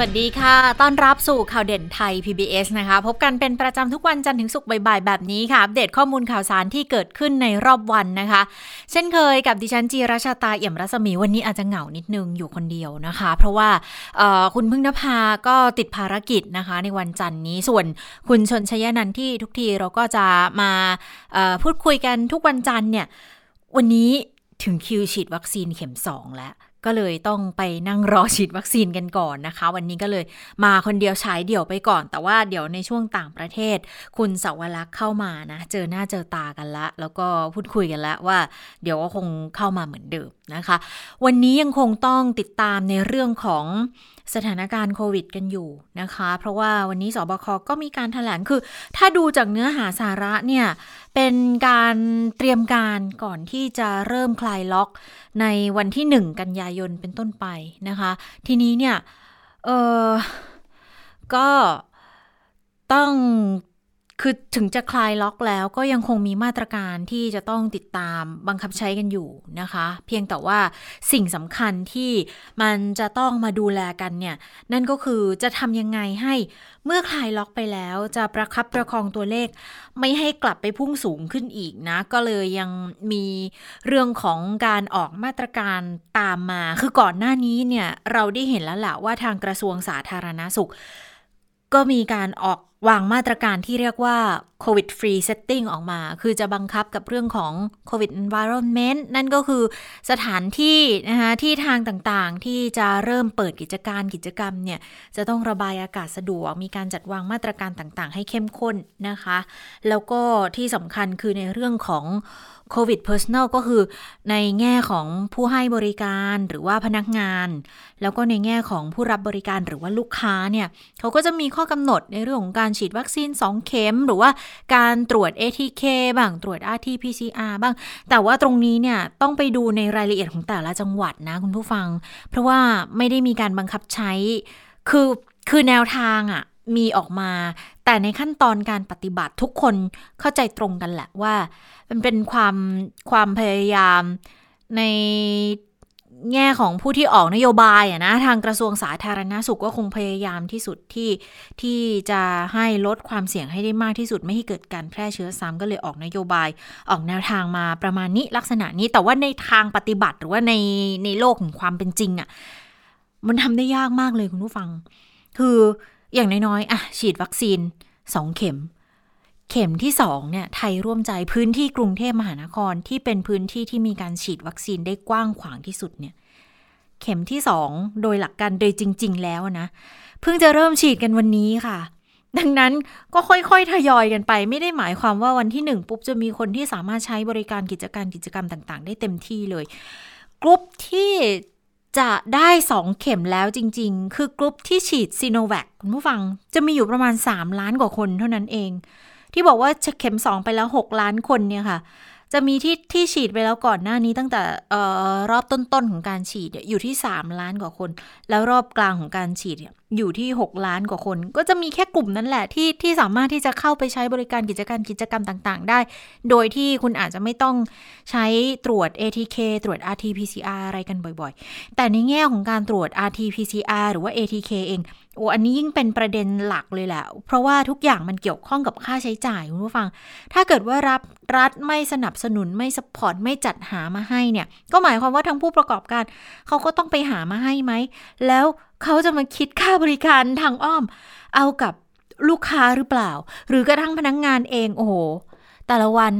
วัสดีค่ะ ต้อนรับสู่ข่าวเด่นไทย PBS นะคะ พบกันเป็นประจำทุกวันจันทร์ถึงศุกร์บ่ายๆ แบบนี้ค่ะ อัปเดตข้อมูลข่าวสารที่เกิดขึ้นในรอบวันนะคะ เช่นเคยกับดิฉันจีราชาตาเอี่ยมรัศมี วันนี้อาจจะเหงานิดนึงอยู่คนเดียวนะคะ เพราะว่าคุณพึ่งนภาก็ติดภารกิจนะคะ ในวันจันทร์นี้ ส่วนคุณชนชยนันที่ทุกทีเราก็จะมาพูดคุยกันทุกวันจันทร์เนี่ย วันนี้ถึงคิวฉีดวัคซีนเข็ม 2 แล้ว ก็เลยต้องไปนั่งรอฉีดวัคซีนกันก่อนนะคะ วันนี้ก็เลยมาคนเดียวฉายเดี่ยวไปก่อน แต่ว่าเดี๋ยวในช่วงต่างประเทศ คุณสวรักษ์เข้ามานะ เจอหน้าเจอตากันละ แล้วก็พูดคุยกันแล้วว่า เดี๋ยวก็คงเข้ามาเหมือนเดิมนะคะ วันนี้ยังคงต้องติดตามในเรื่องของ สถานการณ์โควิดกันอยู่นะคะ เพราะว่าวันนี้สบคก็มีการถแถลงคือ ถ้าดูจากเนื้อหาสาระเนี่ย เป็นการเตรียมการก่อนที่จะเริ่มคลายล็อกในวันที่ 1 กันยายนเป็นต้นไปนะคะ ทีนี้เนี่ย เออก็ต้อง คือถึงจะคลายล็อกแล้วก็ยังคงมีมาตรการที่จะต้องติดตามบังคับใช้กันอยู่นะคะ เพียงแต่ว่าสิ่งสำคัญที่มันจะต้องมาดูแลกันเนี่ย นั่นก็คือจะทำยังไงให้เมื่อคลายล็อกไปแล้วจะประคับประคองตัวเลข ไม่ให้กลับไปพุ่งสูงขึ้นอีกนะ ก็เลยยังมีเรื่องของการออกมาตรการตามมา คือก่อนหน้านี้เนี่ยเราได้เห็นแล้วแหละว่าทางกระทรวงสาธารณาสุข ก็มีการออก วางมาตรการที่เรียกว่า COVID free setting ออกมา คือจะบังคับกับเรื่องของ COVID environment นั่นก็คือสถานที่นะคะที่ทางต่างๆ ที่จะเริ่มเปิดกิจการกิจกรรมเนี่ย จะต้องระบายอากาศสะดวก มีการจัดวางมาตรการต่างๆ ให้เข้มข้นนะคะ แล้วก็ที่สำคัญคือในเรื่องของ โควิด personal ก็คือในแง่ของผู้ให้บริการหรือว่าพนักงาน แล้วก็ในแง่ของผู้รับบริการหรือว่าลูกค้าเนี่ยเขาก็จะมีข้อกำหนดในเรื่องของการฉีดวัคซีน 2 เข็ม หรือว่าการตรวจ ATK บ้างตรวจ RT-PCR บ้าง แต่ว่าตรงนี้เนี่ยต้องไปดูในรายละเอียดของแต่ละจังหวัดนะคุณผู้ฟัง เพราะว่าไม่ได้มีการบังคับใช้ คือคือแนวทางอะ่ะมีออกมา แต่ในขั้นตอนการปฏิบัติทุกคนเข้าใจตรงกันแหละว่า มันเป็นความความพยายามในแง่ของผู้ที่ออกนโยบายอะนะทางกระทรวงสาธารณาสุขก็คงพยายามที่สุดที่ที่จะให้ลดความเสี่ยงให้ได้มากที่สุดไม่ให้เกิดการแพร่เชื้อซ้ำก็เลยออกนโยบาย ออกแนวทางมาประมาณนี้ลักษณะนี้แต่ว่าในทางปฏิบัติหรือว่าในในโลกของความเป็นจริงอะมันทำได้ยากมากเลยคุณผู้ฟัง คือ อย่างน้อยๆอะฉีดวัคซีนสองเข็ม เข็มที่สองเนี่ยไทยร่วมใจพื้นที่กรุงเทพมหานครที่เป็นพื้นที่ที่มีการฉีดวัคซีนได้กว้างขวางที่สุดเนี่ยเข็มที่สองโดยหลักการโดยจริง ๆ แล้วนะ เพิ่งจะเริ่มฉีดกันวันนี้ค่ะ ดังนั้นก็ค่อยๆ ทยอยกันไป ไม่ได้หมายความว่าวันที่หนึ่งปุ๊บจะมีคนที่สามารถใช้บริการกิจการกิจกรรมต่าง ๆ ได้เต็มที่เลยกลุ่มที่ จะได้สองเข็มแล้วจริง ๆ คือกลุ่มที่ฉีดซีโนแวคคุณผู้ฟังจะมีอยู่ประมาณ 3 ล้านกว่าคนเท่านั้นเอง ที่บอกว่าเข็มสองไปแล้ว 6 ล้านคนเนี่ยค่ะ จะมีที่ที่ฉีดไปแล้วก่อนหน้านี้ตั้งแต่ออรอบต้นๆของการฉีดอยู่ที่ 3 ล้านกว่าคน แล้วรอบกลางของการฉีดอยู่ที่ 6 ล้านกว่าคน ก็จะมีแค่กลุ่มนั้นแหละที่ที่สามารถที่จะเข้าไปใช้บริการกิจการกิจกรรมต่างๆ ได้ โดยที่คุณอาจจะไม่ต้องใช้ตรวจ ATK ตรวจ RT-PCR อะไรกันบ่อยๆ แต่ในแง่ของการตรวจ RT-PCR หรือว่า ATK เอง โอ้อันนี้ยิ่งเป็นประเด็นหลักเลยแหละ เพราะว่าทุกอย่างมันเกี่ยวข้องกับค่าใช้จ่ายคุณผู้ฟัง ถ้าเกิดว่ารับรัฐไม่สนับสนุนไม่สปอร์ตไม่จัดหามาให้เนี่ย ก็หมายความว่าทั้งผู้ประกอบการ เขาก็ต้องไปหามาให้ไหม แล้วเขาจะมาคิดค่าบริการทางอ้อม เอากับลูกค้าหรือเปล่า หรือกระทั่งพนักงงานเองโอ้โหแต่ละวัน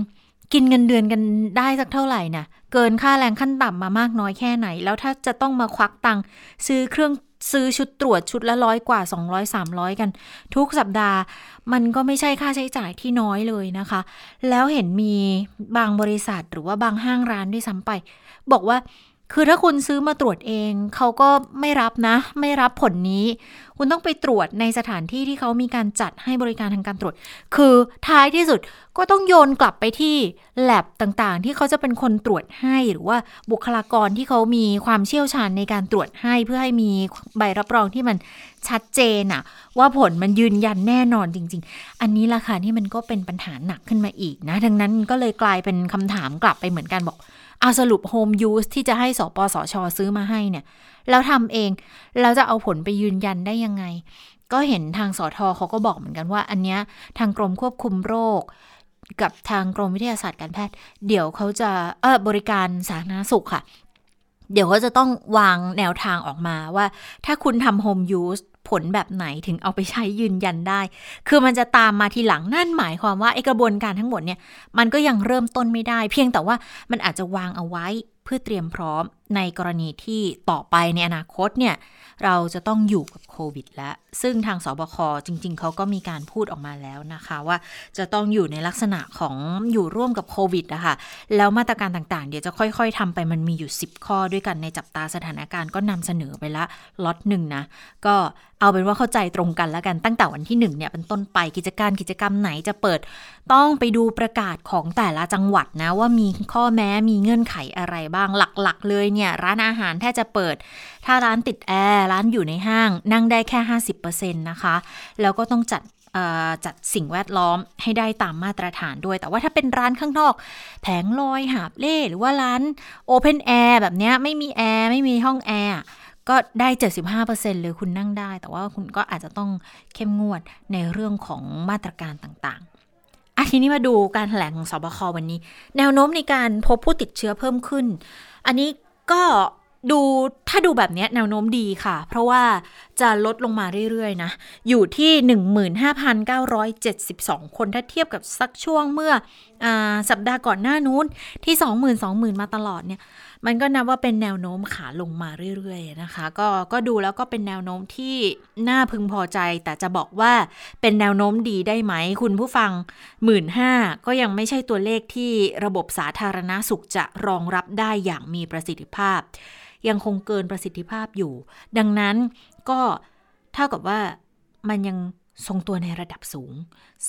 กินเงินเดือนกันได้สักเท่าไหร่นะเกินค่าแรงขั้นต่ำมามากน้อยแค่ไหน แล้วถ้าจะต้องมาควักตังค์ซื้อเครื่อง ซื้อชุดตรวจชุดละร้อยกว่า 200 300 กัน ทุกสัปดาห์มันก็ไม่ใช่ค่าใช้จ่ายที่น้อยเลยนะคะ แล้วเห็นมีบางบริษัทหรือว่าบางห้างร้านด้วยซ้ำไป บอกว่าคือถ้าคุณซื้อมาตรวจเอง เขาก็ไม่รับนะ ไม่รับผลนี้ คุณต้องไปตรวจในสถานที่ที่เขามีการจัดให้บริการทางการตรวจ คือท้ายที่สุด ก็ต้องโยนกลับไปที่แ a บต่างๆ ที่เขาจะเป็นคนตรวจให้หรือว่าบุคลากรที่เขามีความเชี่ยวชาญในการตรวจให้เพื่อให้มีใบรับรองที่มันชัดเจนอะว่าผลมันยืนยันแน่นอนจริง ๆ อันนี้ละค่ะที่มันก็เป็นปัญหาหนักขึ้นมาอีกนะ ดังนั้นก็เลยกลายเป็นคำถามกลับไปเหมือนกันบอกเอาสรุปโฮมยูสที่จะให้สปสชซื้อมาให้เนี่ยแล้วทำเองแล้วจะเอาผลไปยืนยันได้ยังไง ก็เห็นทางสอทอเขาก็บอกเหมือนกันว่า อันเนี้ยทางกรมควบคุมโรค กับทางกรมวิทยาศาสตร์การแพทย์ เดี๋ยวเขาจะเออบริการสาธารณสุขค่ะ เดี๋ยวเขาจะต้องวางแนวทางออกมาว่า ถ้าคุณทำโฮมยูสผลแบบไหนถึงเอาไปใช้ยืนยันได้ คือมันจะตามมาทีหลังนั่นหมายความว่าไอกระบวนการทั้งหมดเนี่ยมันก็ยังเริ่มต้นไม่ได้ เพียงแต่ว่ามันอาจจะวางเอาไว้เพื่อเตรียมพร้อมในกรณีที่ต่อไปในอนาคตเนี่ยเราจะต้องอยู่กับโควิดแล้ว ซึ่งทางสบคจริง ๆ เขาก็มีการพูดออกมาแล้วนะคะว่าจะต้องอยู่ในลักษณะของอยู่ร่วมกับโควิดนะคะแล้วมาตรการต่างๆ เดี๋ยวจะค่อย ๆทำไปมันมีอยู่ 10 ข้อด้วยกันในจับตาสถานการณ์ก็นำเสนอไปละล็อตหนึ่งนะ ก็เอาเป็นว่าเข้าใจตรงกันแล้วกันตั้งแต่วันที่1เนี่ยเป็นต้นไปกิจการกิจกรรมไหนจะเปิด ต้องไปดูประกาศของแต่ละจังหวัดนะว่ามีข้อแม้มีเงื่อนไขอะไรบ้างหลักๆ เลยเนี่ยร้านอาหารแทบจะเปิด ถ้าร้านติดแอร์ร้านอยู่ในห้างนั่งได้แค่ 50%นะคะ แล้วก็ต้องจัดจัดสิ่งแวดล้อมให้ได้ตามมาตรฐานด้วย แต่ว่าถ้าเป็นร้านข้างนอก แผงลอยหาบเร่หรือว่าร้าน open air แบบนี้ไม่มีแอร์ไม่มีห้องแอร์ก็ได้ 75%เลยคุณนั่งได้ แต่ว่าคุณก็อาจจะต้องเข้มงวดในเรื่องของมาตรการต่างๆอะทีนี้มาดูการแถลงของศบค.วันนี้ แนวโน้มในการพบผู้ติดเชื้อเพิ่มขึ้น อันนี้ ก็ดูถ้าดูแบบนี้แนวโน้มดีค่ะ เพราะว่า จะลดลงมาเรื่อยๆนะ อยู่ที่ 15,972 คนถ้าเทียบกับสักช่วงเมื่ออสัปดาห์ก่อนหน้านู้นที่ 20,000 20,000 มาตลอดเนี่ย มันก็นับว่าเป็นแนวโน้มขาลงมาเรื่อยๆนะคะ ก็ก็ดูแล้วก็เป็นแนวโน้มที่น่าพึงพอใจ แต่จะบอกว่าเป็นแนวโน้มดีได้ไหม คุณผู้ฟังหมื่นห้าก็ยังไม่ใช่ตัวเลขที่ระบบสาธารณาสุขจะรองรับได้อย่างมีประสิทธิภาพยังคงเกินประสิทธิภาพอยู่ ดังนั้น ก็เท่ากับว่ามันยังทรงตัวในระดับสูง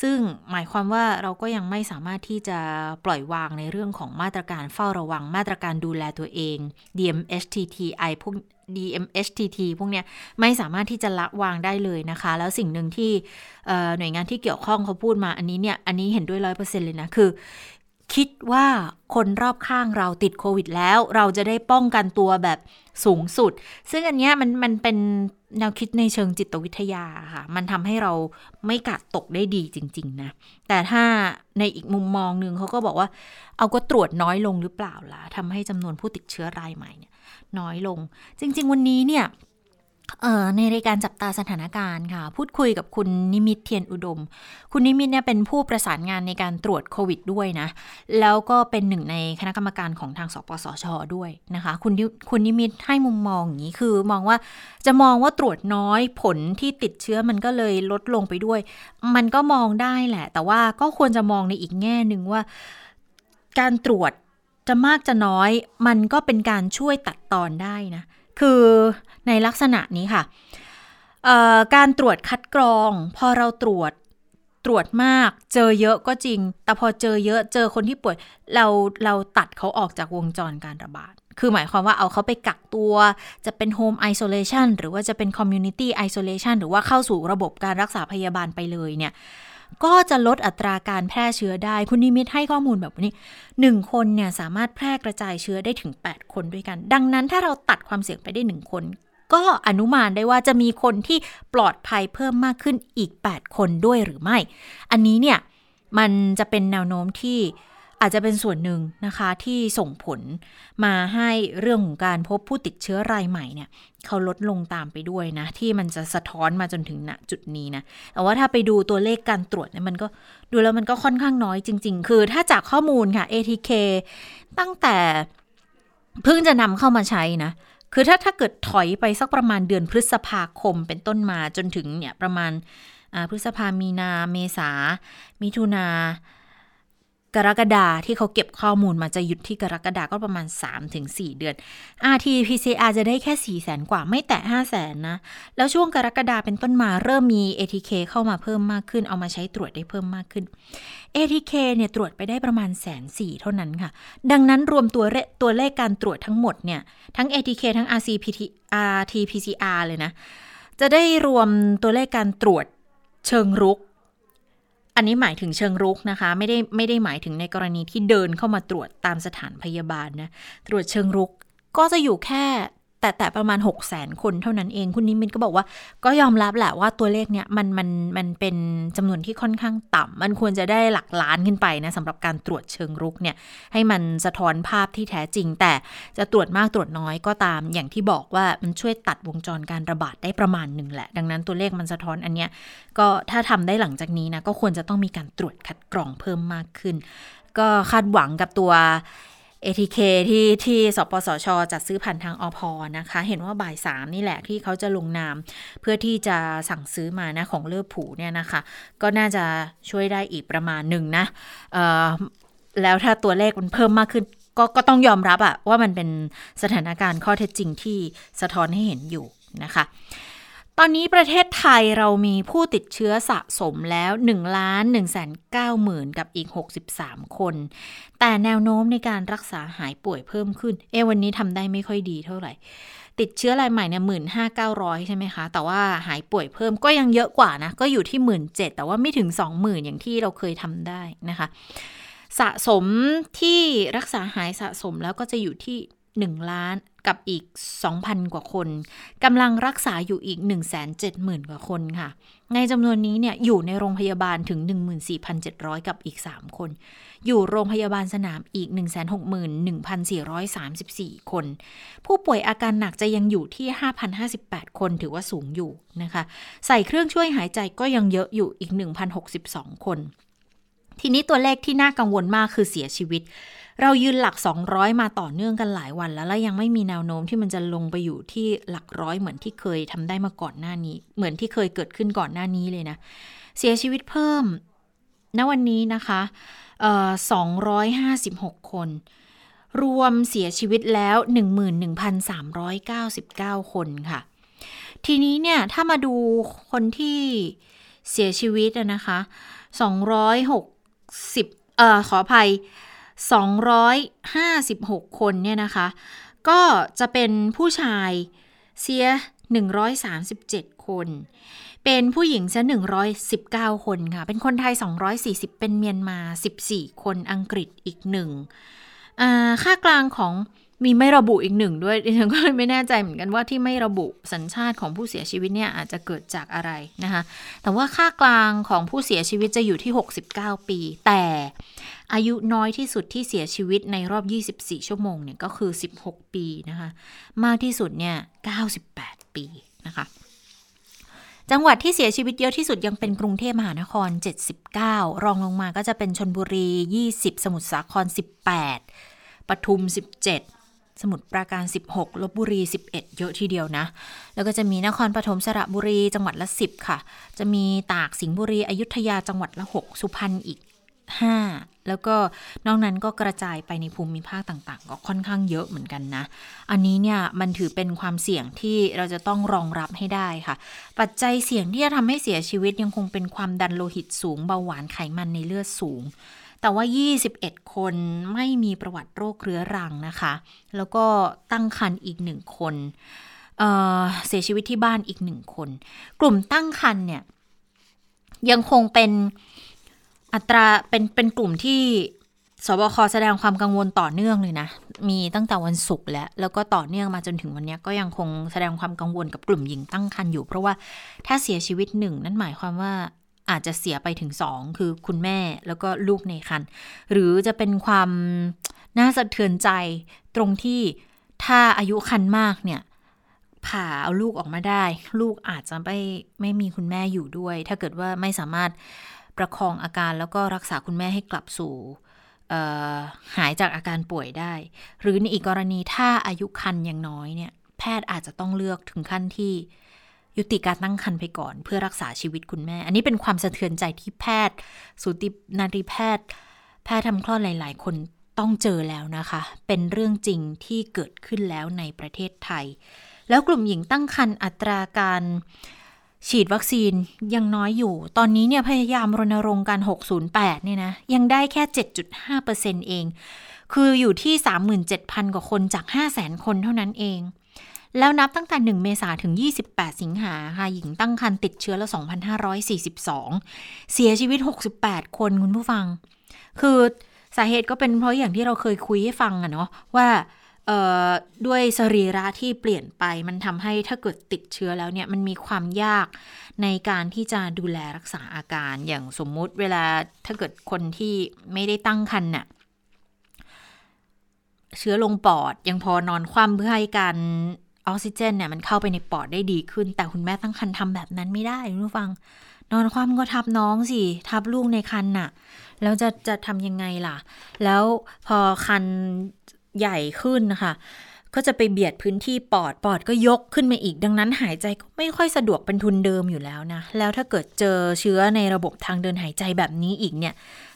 ซึ่งหมายความว่าเราก็ยังไม่สามารถที่จะปล่อยวางในเรื่องของมาตรการเฝ้าระวังมาตรการดูแลตัวเอง DMHTTI พวก DMHTT พวกเนี้ยไม่สามารถที่จะละวางได้เลยนะคะ แล้วสิ่งหนึ่งที่หน่วยงานที่เกี่ยวข้องเขาพูดมาอันนี้เนี่ย อันนี้เห็นด้วยร้อยเปอร์เซ็นต์เลยนะ คือ คิดว่าคนรอบข้างเราติดโควิดแล้ว เราจะได้ป้องกันตัวแบบสูงสุด ซึ่งอันนี้มันมันเป็นแนวคิดในเชิงจิตวิทยาค่ะ มันทำให้เราไม่กาดตกได้ดีจริง ๆ นะ แต่ถ้าในอีกมุมมองหนึ่งเขาก็บอกว่า เอาก็ตรวจน้อยลงหรือเปล่าล่ะทำให้จำนวนผู้ติดเชื้อรายใหม่เนี่ยน้อยลง จริง ๆ วันนี้เนี่ย ในรายการจับตาสถานการณ์ค่ะ พูดคุยกับคุณนิมิตเทียนอุดม คุณนิมิตเนี่ยเป็นผู้ประสานงานในการตรวจโควิดด้วยนะ แล้วก็เป็นหนึ่งในคณะกรรมการของทางสปสช ด้วยนะคะ คุณคุณนิมิตให้มุมมองอย่างนี้คือมองว่าจะมองว่าตรวจน้อยผลที่ติดเชื้อมันก็เลยลดลงไปด้วย มันก็มองได้แหละ แต่ว่าก็ควรจะมองในอีกแง่หนึ่งว่า การตรวจจะมากจะน้อย มันก็เป็นการช่วยตัดตอนได้นะ คือในลักษณะนี้ค่ะ การตรวจคัดกรอง พอเราตรวจตรวจมาก เจอเยอะก็จริง แต่พอเจอเยอะเจอคนที่ป่วยเราเราตัดเขาออกจากวงจรการระบาด คือหมายความว่าเอาเขาไปกักตัว จะเป็น home isolation หรือว่าจะเป็น community isolation หรือว่าเข้าสู่ระบบการรักษาพยาบาลไปเลยเนี่ย ก็จะลดอัตราการแพร่เชื้อได้ คุณนิมิตให้ข้อมูลแบบนี้หนึ่งคนเนี่ยสามารถแพร่กระจายเชื้อได้ถึง 8 คนด้วยกัน ดังนั้นถ้าเราตัดความเสี่ยงไปได้หนึ่งคน ก็อนุมานได้ว่าจะมีคนที่ปลอดภัยเพิ่มมากขึ้นอีก 8 คนด้วยหรือไม่ อันนี้เนี่ยมันจะเป็นแนวโน้มที่ อาจจะเป็นส่วนหนึ่งนะคะที่ส่งผลมาให้เรื่องของการพบผู้ติดเชื้อรายใหม่เนี่ยเขาลดลงตามไปด้วยนะ ที่มันจะสะท้อนมาจนถึงณจุดนี้นะแต่ว่าถ้าไปดูตัวเลขการตรวจเนี่ยมันก็ดูแล้วมันก็ค่อนข้างน้อยจริง ๆ คือถ้าจากข้อมูลค่ะ ATK ตั้งแต่เพิ่งจะนำเข้ามาใช้นะคือถ้าถ้าเกิดถอยไปสักประมาณเดือนพฤษภาคมเป็นต้นมาจนถึงเนี่ยประมาณพฤษภามีนาเมษามิถุนา กรกฎาที่เขาเก็บข้อมูลมาจะหยุดที่กรกฎาก็ประมาณ 3-4 เดือน RT-PCR จะได้แค่ 4 0 0แสนกว่าไม่แตะ5 0 0แสนนะ แล้วช่วงกรกฎาเป็นต้นมาเริ่มมี ATK เข้ามาเพิ่มมากขึ้น เอามาใช้ตรวจได้เพิ่มมากขึ้น ATK เนี่ยตรวจไปได้ประมาณแสนสี่เท่านั้นค่ะ ดังนั้นรวมตัวเลตัวเลขการตรวจทั้งหมดเนี่ยทั้ง ATK ทั้ง RCPT RT-PCR เลยนะ จะได้รวมตัวเลขการตรวจเชิงรุก อันนี้หมายถึงเชิงรุกนะคะ ไม่ได้ไม่ได้หมายถึงในกรณีที่เดินเข้ามาตรวจตามสถานพยาบาลนะ ตรวจเชิงรุกก็จะอยู่แค่ แต่แต่ประมาณ 6 0 0 0 0 0คนเท่านั้นเอง คุณนิมิตก็บอกว่า ก็ยอมรับแหละว่าตัวเลขเนี้ยมันมันมันเป็นจำนวนที่ค่อนข้างต่ำมันควรจะได้หลักล้านขึ้นไปนะสำหรับการตรวจเชิงรุกเนี่ยให้มันสะท้อนภาพที่แท้จริง แต่จะตรวจมากตรวจน้อยก็ตาม อย่างที่บอกว่ามันช่วยตัดวงจรการระบาดได้ประมาณหนึ่งแหละ ดังนั้นตัวเลขมันสะท้อนอันเนี้ยก็ถ้าทำได้หลังจากนี้นะก็ควรจะต้องมีการตรวจคัดกรองเพิ่มมากขึ้น ก็คาดหวังกับตัว ATK ที่ที่สปสช จัดซื้อผ่านทางอพอนะคะ เห็นว่าบ่ายสามนี่แหละที่เขาจะลงนาม เพื่อที่จะสั่งซื้อมานะของเลือผูเนี่ยนะคะ ก็น่าจะช่วยได้อีกประมาณหนึ่งนะแล้วถ้าตัวเลขมันเพิ่มมากขึ้นก็ก็ต้องยอมรับอะว่ามันเป็นสถานการณ์ข้อเท็จจริงที่สะท้อนให้เห็นอยู่นะคะ ตอนนี้ประเทศไทยเรามีผู้ติดเชื้อสะสมแล้ว1ล้าน1แสน9หมื่นกับอีก 63 คน แต่แนวโน้มในการรักษาหายป่วยเพิ่มขึ้น เอวันนี้ทำได้ไม่ค่อยดีเท่าไหร่ ติดเชื้อรายใหม่เนี่ยหมื่นห้าเก้าร้อยใช่ไหมคะ แต่ว่าหายป่วยเพิ่มก็ยังเยอะกว่านะ ก็อยู่ที่หมื่นเจ็ดแต่ว่าไม่ถึงสองหมื่นอย่างที่เราเคยทำได้นะคะ สะสมที่รักษาหายสะสมแล้วก็จะอยู่ที่ 1 ล้านกับอีก 2,000 กว่าคนกำลังรักษาอยู่อีก 170,000 กว่าคนค่ะ ในจำนวนนี้เนี่ยอยู่ในโรงพยาบาลถึง 14,700 กับอีก 3 คน อยู่โรงพยาบาลสนามอีก 161,434 คน ผู้ป่วยอาการหนักจะยังอยู่ที่ 5,058 คนถือว่าสูงอยู่นะคะ ใส่เครื่องช่วยหายใจก็ยังเยอะอยู่อีก 1,062 คนทีนี้ตัวเลขที่น่ากังวลมากคือเสียชีวิต เรายืนหลัก 200 มาต่อเนื่องกันหลายวันแล้วและยังไม่มีแนวโน้มที่มันจะลงไปอยู่ที่หลักร้อยเหมือนที่เคยทำได้มาก่อนหน้านี้ เหมือนที่เคยเกิดขึ้นก่อนหน้านี้เลยนะ เสียชีวิตเพิ่ม ณวันนี้นะคะเอ่อ256 คน รวมเสียชีวิตแล้ว 11,399 คนค่ะ ทีนี้เนี่ยถ้ามาดูคนที่เสียชีวิตนะคะ 260 เอ่อขออภัย 256 คนเนี่ยนะคะ ก็จะเป็นผู้ชายเสีย 137 คน เป็นผู้หญิงเสีย 119 คนค่ะ เป็นคนไทย 240 เป็นเมียนมา 14 คน อังกฤษอีกหนึ่งค่ากลางของ มีไม่ระบุอีกหนึ่งด้วยดิฉันก็ไม่แน่ใจเหมือนกันว่าที่ไม่ระบุสัญชาติของผู้เสียชีวิตเนี่ยอาจจะเกิดจากอะไรนะคะ แต่ว่าค่ากลางของผู้เสียชีวิตจะอยู่ที่ 69 ปี แต่อายุน้อยที่สุดที่เสียชีวิตในรอบ 24 ชั่วโมงเนี่ยก็คือ 16 ปีนะคะ มากที่สุดเนี่ย 98 ปีนะคะ จังหวัดที่เสียชีวิตเยอะที่สุดยังเป็นกรุงเทพมหานคร 79 รองลงมาก็จะเป็นชนบุรี 20 สมุทรสาคร 18ปทุม 17 สมุทรปราการ 16 ลบบุรี 11 เยอะทีเดียวนะ แล้วก็จะมีนครปฐมสระบุรีจังหวัดละ 10 ค่ะ จะมีตากสิงห์บุรีอยุธยาจังหวัดละ 6 สุพรรณอีก 5 แล้วก็นอกนั้นก็กระจายไปในภูมิภาคต่างๆ ก็ค่อนข้างเยอะเหมือนกันนะ อันนี้เนี่ยมันถือเป็นความเสี่ยงที่เราจะต้องรองรับให้ได้ค่ะ ปัจจัยเสี่ยงที่จะทำให้เสียชีวิตยังคงเป็นความดันโลหิตสูงเบาหวานไขมันในเลือดสูง แต่ว่า 21 คนไม่มีประวัติโรคเรื้อรังนะคะ แล้วก็ตั้งครรภ์อีกหนึ่งคนเเสียชีวิตที่บ้านอีกหนึ่งคน กลุ่มตั้งครรภ์เนี่ย ยังคงเป็นอัตราเป็นเป็นกลุ่มที่สบคแสดงความกังวลต่อเนื่องเลยนะ มีตั้งแต่วันศุกร์แล้ว แล้วก็ต่อเนื่องมาจนถึงวันนี้ก็ยังคงแสดงความกังวลกับกลุ่มหญิงตั้งครรภ์อยู่ เพราะว่าถ้าเสียชีวิตหนึ่งนั่นหมายความว่า อาจจะเสียไปถึงสองคือคุณแม่แล้วก็ลูกในครรภ์หรือจะเป็นความน่าสะเทือนใจตรงที่ถ้าอายุคันมากเนี่ยผ่าเอาลูกออกมาได้ ลูกอาจจะไม่ไม่มีคุณแม่อยู่ด้วย ถ้าเกิดว่าไม่สามารถประคองอาการแล้วก็รักษาคุณแม่ให้กลับสู่หายจากอาการป่วยได้ หรือในอีกกรณีถ้าอายุคันยังน้อยเนี่ยแพทย์อาจจะต้องเลือกถึงขั้นที่ ยุติการตั้งครรภ์ไปก่อน เพื่อรักษาชีวิตคุณแม่ อันนี้เป็นความสะเทือนใจที่แพทย์ สูตินารีแพทย์ แพทย์ทำคลอดหลาย ๆ คนต้องเจอแล้วนะคะ เป็นเรื่องจริงที่เกิดขึ้นแล้วในประเทศไทย แล้วกลุ่มหญิงตั้งครรภ์อัตราการฉีดวัคซีนยังน้อยอยู่ ตอนนี้เนี่ยพยายามรณรงค์การ 608 เนี่ยนะ ยังได้แค่ 7.5%เอง คืออยู่ที่ 37,000 กว่าคนจาก 500,000 คนเท่านั้นเอง แล้วนับตั้งแต่ 1 เมษาถึง 28 สิงหาค่ะ หญิงตั้งครรภ์ติดเชื้อและ2,542 เสียชีวิต 68 คนคุณผู้ฟัง คือสาเหตุก็เป็นเพราะอย่างที่เราเคยคุยให้ฟังอะเนาะว่าด้วยสรีระที่เปลี่ยนไปมันทำให้ถ้าเกิดติดเชื้อแล้วเนี่ยมันมีความยากในการที่จะดูแลรักษาอาการอย่างสมมุติเวลาถ้าเกิดคนที่ไม่ได้ตั้งครรภ์น่ะเชื้อลงปอดยังพอนอนคว่ำเพื่อให้การ ออกซิเจนเนี่ยมันเข้าไปในปอดได้ดีขึ้น แต่คุณแม่ตั้งครรภ์ทำแบบนั้นไม่ได้คุณผู้ฟัง นอนคว่ำก็ทับน้องสิ ทับลูกในคันน่ะ แล้วจะจะทำยังไงล่ะ แล้วพอคันใหญ่ขึ้นนะคะก็จะไปเบียดพื้นที่ปอด ปอดก็ยกขึ้นมาอีก ดังนั้นหายใจก็ไม่ค่อยสะดวกเป็นทุนเดิมอยู่แล้วนะ แล้วถ้าเกิดเจอเชื้อในระบบทางเดินหายใจแบบนี้อีกเนี่ย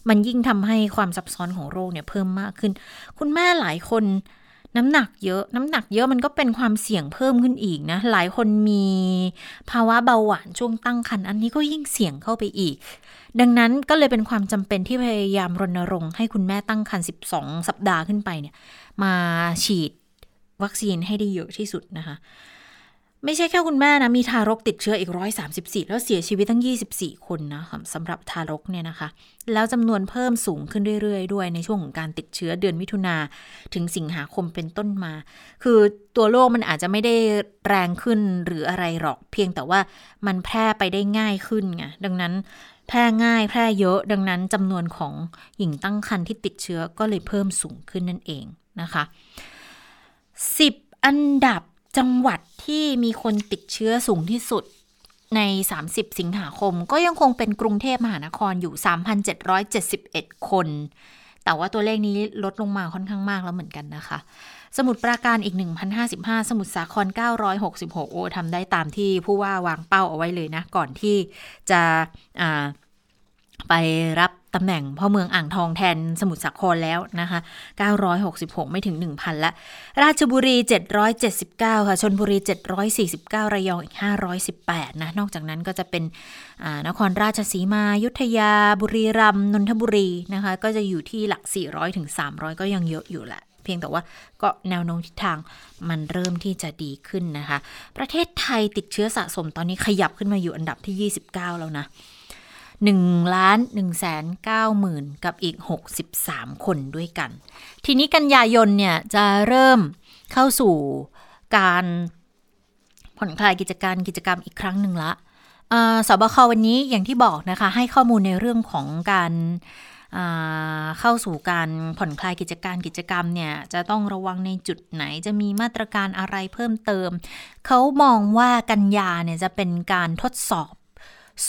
มันยิ่งทำให้ความซับซ้อนของโรคเนี่ยเพิ่มมากขึ้น คุณแม่หลายคน น้ำหนักเยอะ น้ำหนักเยอะมันก็เป็นความเสี่ยงเพิ่มขึ้นอีกนะ หลายคนมีภาวะเบาหวานช่วงตั้งครรภ์อันนี้ก็ยิ่งเสี่ยงเข้าไปอีก ดังนั้นก็เลยเป็นความจำเป็นที่พยายามรณรงค์ให้คุณแม่ตั้งครรภ์12 สัปดาห์ขึ้นไปเนี่ย มาฉีดวัคซีนให้ได้เยอะที่สุดนะคะ ไม่ใช่แค่คุณแม่นะ มีทารกติดเชื้ออีก 134 แล้วเสียชีวิตทั้ง 24 คนนะสำหรับทารกเนี่ยนะคะ แล้วจำนวนเพิ่มสูงขึ้นเรื่อยๆ ด้วยในช่วงของการติดเชื้อเดือนมิถุนาถึงสิงหาคมเป็นต้นมา คือตัวโรคมันอาจจะไม่ได้แรงขึ้นหรืออะไรหรอก เพียงแต่ว่ามันแพร่ไปได้ง่ายขึ้นไงดังนั้นแพร่ง่ายแพร่เยอะ ดังนั้นจำนวนของหญิงตั้งครรภ์ที่ติดเชื้อก็เลยเพิ่มสูงขึ้นนั่นเองนะคะ 10 อันดับ จังหวัดที่มีคนติดเชื้อสูงที่สุดใน 30 สิงหาคม ก็ยังคงเป็นกรุงเทพมหานครอยู่ 3,771 คน แต่ว่าตัวเลขนี้ลดลงมาค่อนข้างมากแล้วเหมือนกันนะคะ สมุทรปราการอีก 1,055 สมุทรสาคร 966 โอ้ทำได้ตามที่ผู้ว่าวางเป้าเอาไว้เลยนะ ก่อนที่จะไปรับ ตำแหน่งพ่อเมืองอ่างทองแทนสมุทรสาครแล้วนะคะ 966 ไม่ถึง 1,000 ละ ราชบุรี 779 ค่ะ ชนบุรี 749 ระยองอีก 518 นะ นอกจากนั้นก็จะเป็นนครราชสีมา ยุทธยา บุรีรัมย์ นนทบุรีนะคะ ก็จะอยู่ที่หลัก 400 ถึง 300 ก็ยังเยอะอยู่แหละเพียงแต่ว่าก็แนวโน้มทิศทางมันเริ่มที่จะดีขึ้นนะคะ ประเทศไทยติดเชื้อสะสมตอนนี้ขยับขึ้นมาอยู่อันดับที่ 29 แล้วนะ 1ล้าน1แสน9หมื่นกับอีก 63 คนด้วยกัน ทีนี้กันยายนเนี่ยจะเริ่มเข้าสู่การผ่อนคลายกิจการกิจกรรมอีกครั้งหนึ่งละสบควันนี้อย่างที่บอกนะคะ ให้ข้อมูลในเรื่องของการเข้าสู่การผ่อนคลายกิจการกิจกรรมเนี่ยจะต้องระวังในจุดไหนจะมีมาตรการอะไรเพิ่มเติม เขามองว่ากันยาเนี่ยจะเป็นการทดสอบ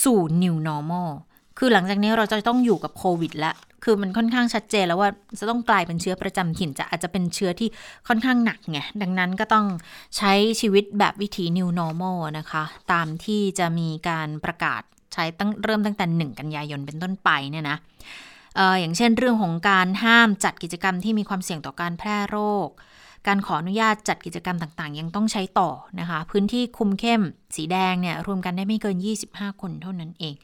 สู่ new normal คือหลังจากนี้เราจะต้องอยู่กับโควิดแล้วคือมันค่อนข้างชัดเจนแล้วว่าจะต้องกลายเป็นเชื้อประจำถิ่นจะอาจจะเป็นเชื้อที่ค่อนข้างหนักไง ดังนั้นก็ต้องใช้ชีวิตแบบวิถี new normal นะคะ ตามที่จะมีการประกาศใช้ตั้งเริ่มตั้งแต่ 1 กันยายนเป็นต้นไปเนี่ยนะอออย่างเช่นเรื่องของการห้ามจัดกิจกรรมที่มีความเสี่ยงต่อการแพร่โรค การขออนุญาตจัดกิจกรรมต่างๆ ยังต้องใช้ต่อนะคะ พื้นที่คุมเข้มสีแดงเนี่ยรวมกันได้ไม่เกิน 25 คนเท่านั้นเอง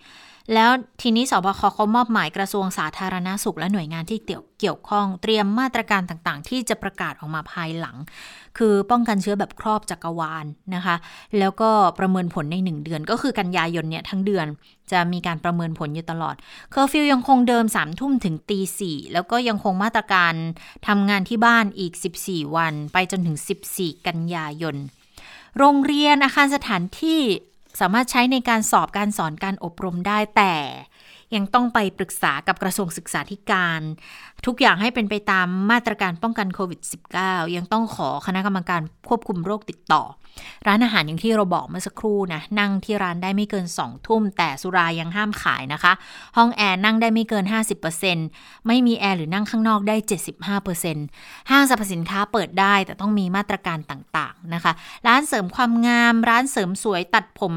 แล้วทีนี้สบคเขามอบหมายกระทรวงสาธารณาสุขและหน่วยงานที่เกี่ยวข้องเตรียมมาตรการต่างๆ ที่จะประกาศออกมาภายหลัง คือป้องกันเชื้อแบบครอบจักรวาลนะคะ แล้วก็ประเมินผลใน 1 เดือน ก็คือกันยายนเนี่ยทั้งเดือนจะมีการประเมินผลอยู่ตลอด เคอร์ฟิวยังคงเดิมสามทุ่มถึงตีสี่แล้วก็ยังคงมาตรการทำงานที่บ้านอีก 14 วัน ไปจนถึง 14 กันยายนโรงเรียนอาคารสถานที่ สามารถใช้ในการสอบการสอนการอบรมได้แต่ ยังต้องไปปรึกษากับกระทรวงศึกษาธิการ ทุกอย่างให้เป็นไปตามมาตรการป้องกันโควิด -19 ยังต้องขอคณะกรรมการควบคุมโรคติดต่อ ร้านอาหารอย่างที่เราบอกเมื่อสักครู่นะนั่งที่ร้านได้ไม่เกิน 2 ทุ่ม แต่สุรายังห้ามขายนะคะ ห้องแอร์นั่งได้ไม่เกิน 50%ไม่มีแอร์หรือนั่งข้างนอกได้ 75%ห้างสรรพสินค้าเปิดได้แต่ต้องมีมาตรการต่างๆนะคะ ร้านเสริมความงาม ร้านเสริมสวยตัดผม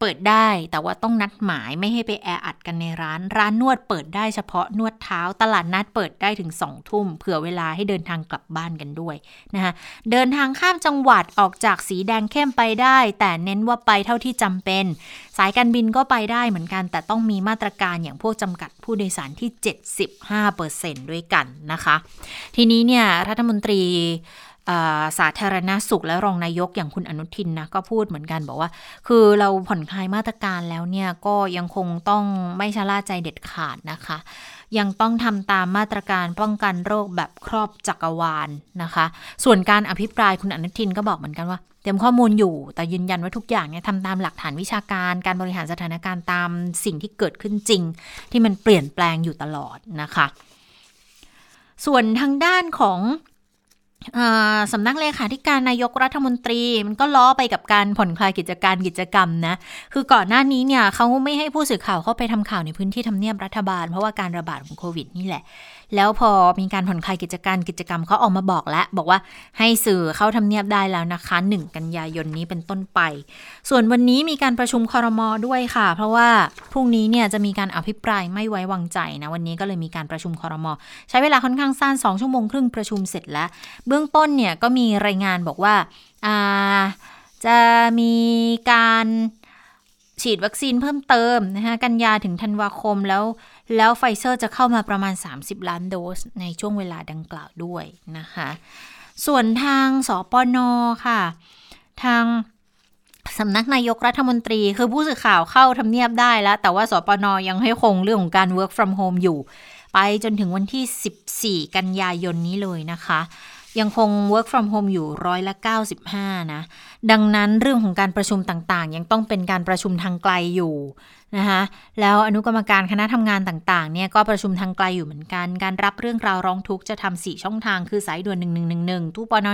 เปิดได้แต่ว่าต้องนัดหมายไม่ให้ไปแออัดกันในร้าน ร้านนวดเปิดได้เฉพาะนวดเท้า ตลาดนัดเปิดได้ถึงสองทุ่มเผื่อเวลาให้เดินทางกลับบ้านกันด้วยนะคะเดินทางข้ามจังหวัดออกจากสีแดงเข้มไปได้ แต่เน้นว่าไปเท่าที่จำเป็น สายการบินก็ไปได้เหมือนกัน แต่ต้องมีมาตรการอย่างพวกจำกัดผู้โดยสารที่ 75%ด้วยกันนะคะ ทีนี้เนี่ยรัฐมนตรี สาธารณาสุขและรองนายกอย่างคุณอนุทินนะก็พูดเหมือนกันบอกว่า คือเราผ่อนคลายมาตรการแล้วเนี่ยก็ยังคงต้องไม่ชะล่าใจเด็ดขาดนะคะ ยังต้องทำตามมาตรการป้องกันโรคแบบครอบจักรวาลนะคะ ส่วนการอภิปรายคุณอนุทินก็บอกเหมือนกันว่าเตรียมข้อมูลอยู่ แต่ยืนยันว่าทุกอย่างเนี่ยทำตามหลักฐานวิชาการ การบริหารสถานการณ์ตามสิ่งที่เกิดขึ้นจริง ที่มันเปลี่ยนแปลงอยู่ตลอดนะคะ ส่วนทางด้านของ สำนักเลขาธิการนายกรัฐมนตรี มันก็ล้อไปกับการผ่อนคลายกิจการกิจกรรมนะ คือก่อนหน้านี้เนี่ยเขาไม่ให้ผู้สื่อข่าวเข้าไปทำข่าวในพื้นที่ทำเนียบรัฐบาล เพราะว่าการระบาดของโควิดนี่แหละ แล้วพอมีการผ่อนคลายกิจการกิจกรรมเขาออกมาบอกแล้ว บอกว่าให้สื่อเข้าทำเนียบได้แล้วนะคะ 1 กันยายนนี้เป็นต้นไป ส่วนวันนี้มีการประชุมคอรมอด้วยค่ะ เพราะว่าพรุ่งนี้เนี่ยจะมีการอภิปรายไม่ไว้วางใจนะวันนี้ก็เลยมีการประชุมคอรมอใช้เวลาค่อนข้างสั้น2ชั่วโมงครึ่งประชุมเสร็จแล้ว เบื้องต้นเนี่ยก็มีรายงานบอกว่าจะมีการฉีดวัคซีนเพิ่มเติมนะคะกันยาถึงธันวาคมแล้ว แล้วไฟเซอร์จะเข้ามาประมาณ 30 ล้านโดสในช่วงเวลาดังกล่าวด้วยนะคะ ส่วนทางสปนค่ะ ทางสำนักนายกรัฐมนตรี คือผู้สื่อข่าวเข้าทำเนียบได้แล้ว แต่ว่าสปนยังให้คงเรื่องของการ work from home อยู่ ไปจนถึงวันที่ 14 กันยายนนี้เลยนะคะยังคง work from home อยู่ร้อยละ 95 นะ ดังนั้นเรื่องของการประชุมต่างๆ ยังต้องเป็นการประชุมทางไกลอยู่ นะคะแล้วอนุกรรมการคณะทำงานต่างๆเนี่ยก็ประชุมทางไกลอยู่เหมือนกัน การรับเรื่องราวร้องทุกข์จะทำ4ช่องทางคือสายด่วน 1111 ตู้ปอน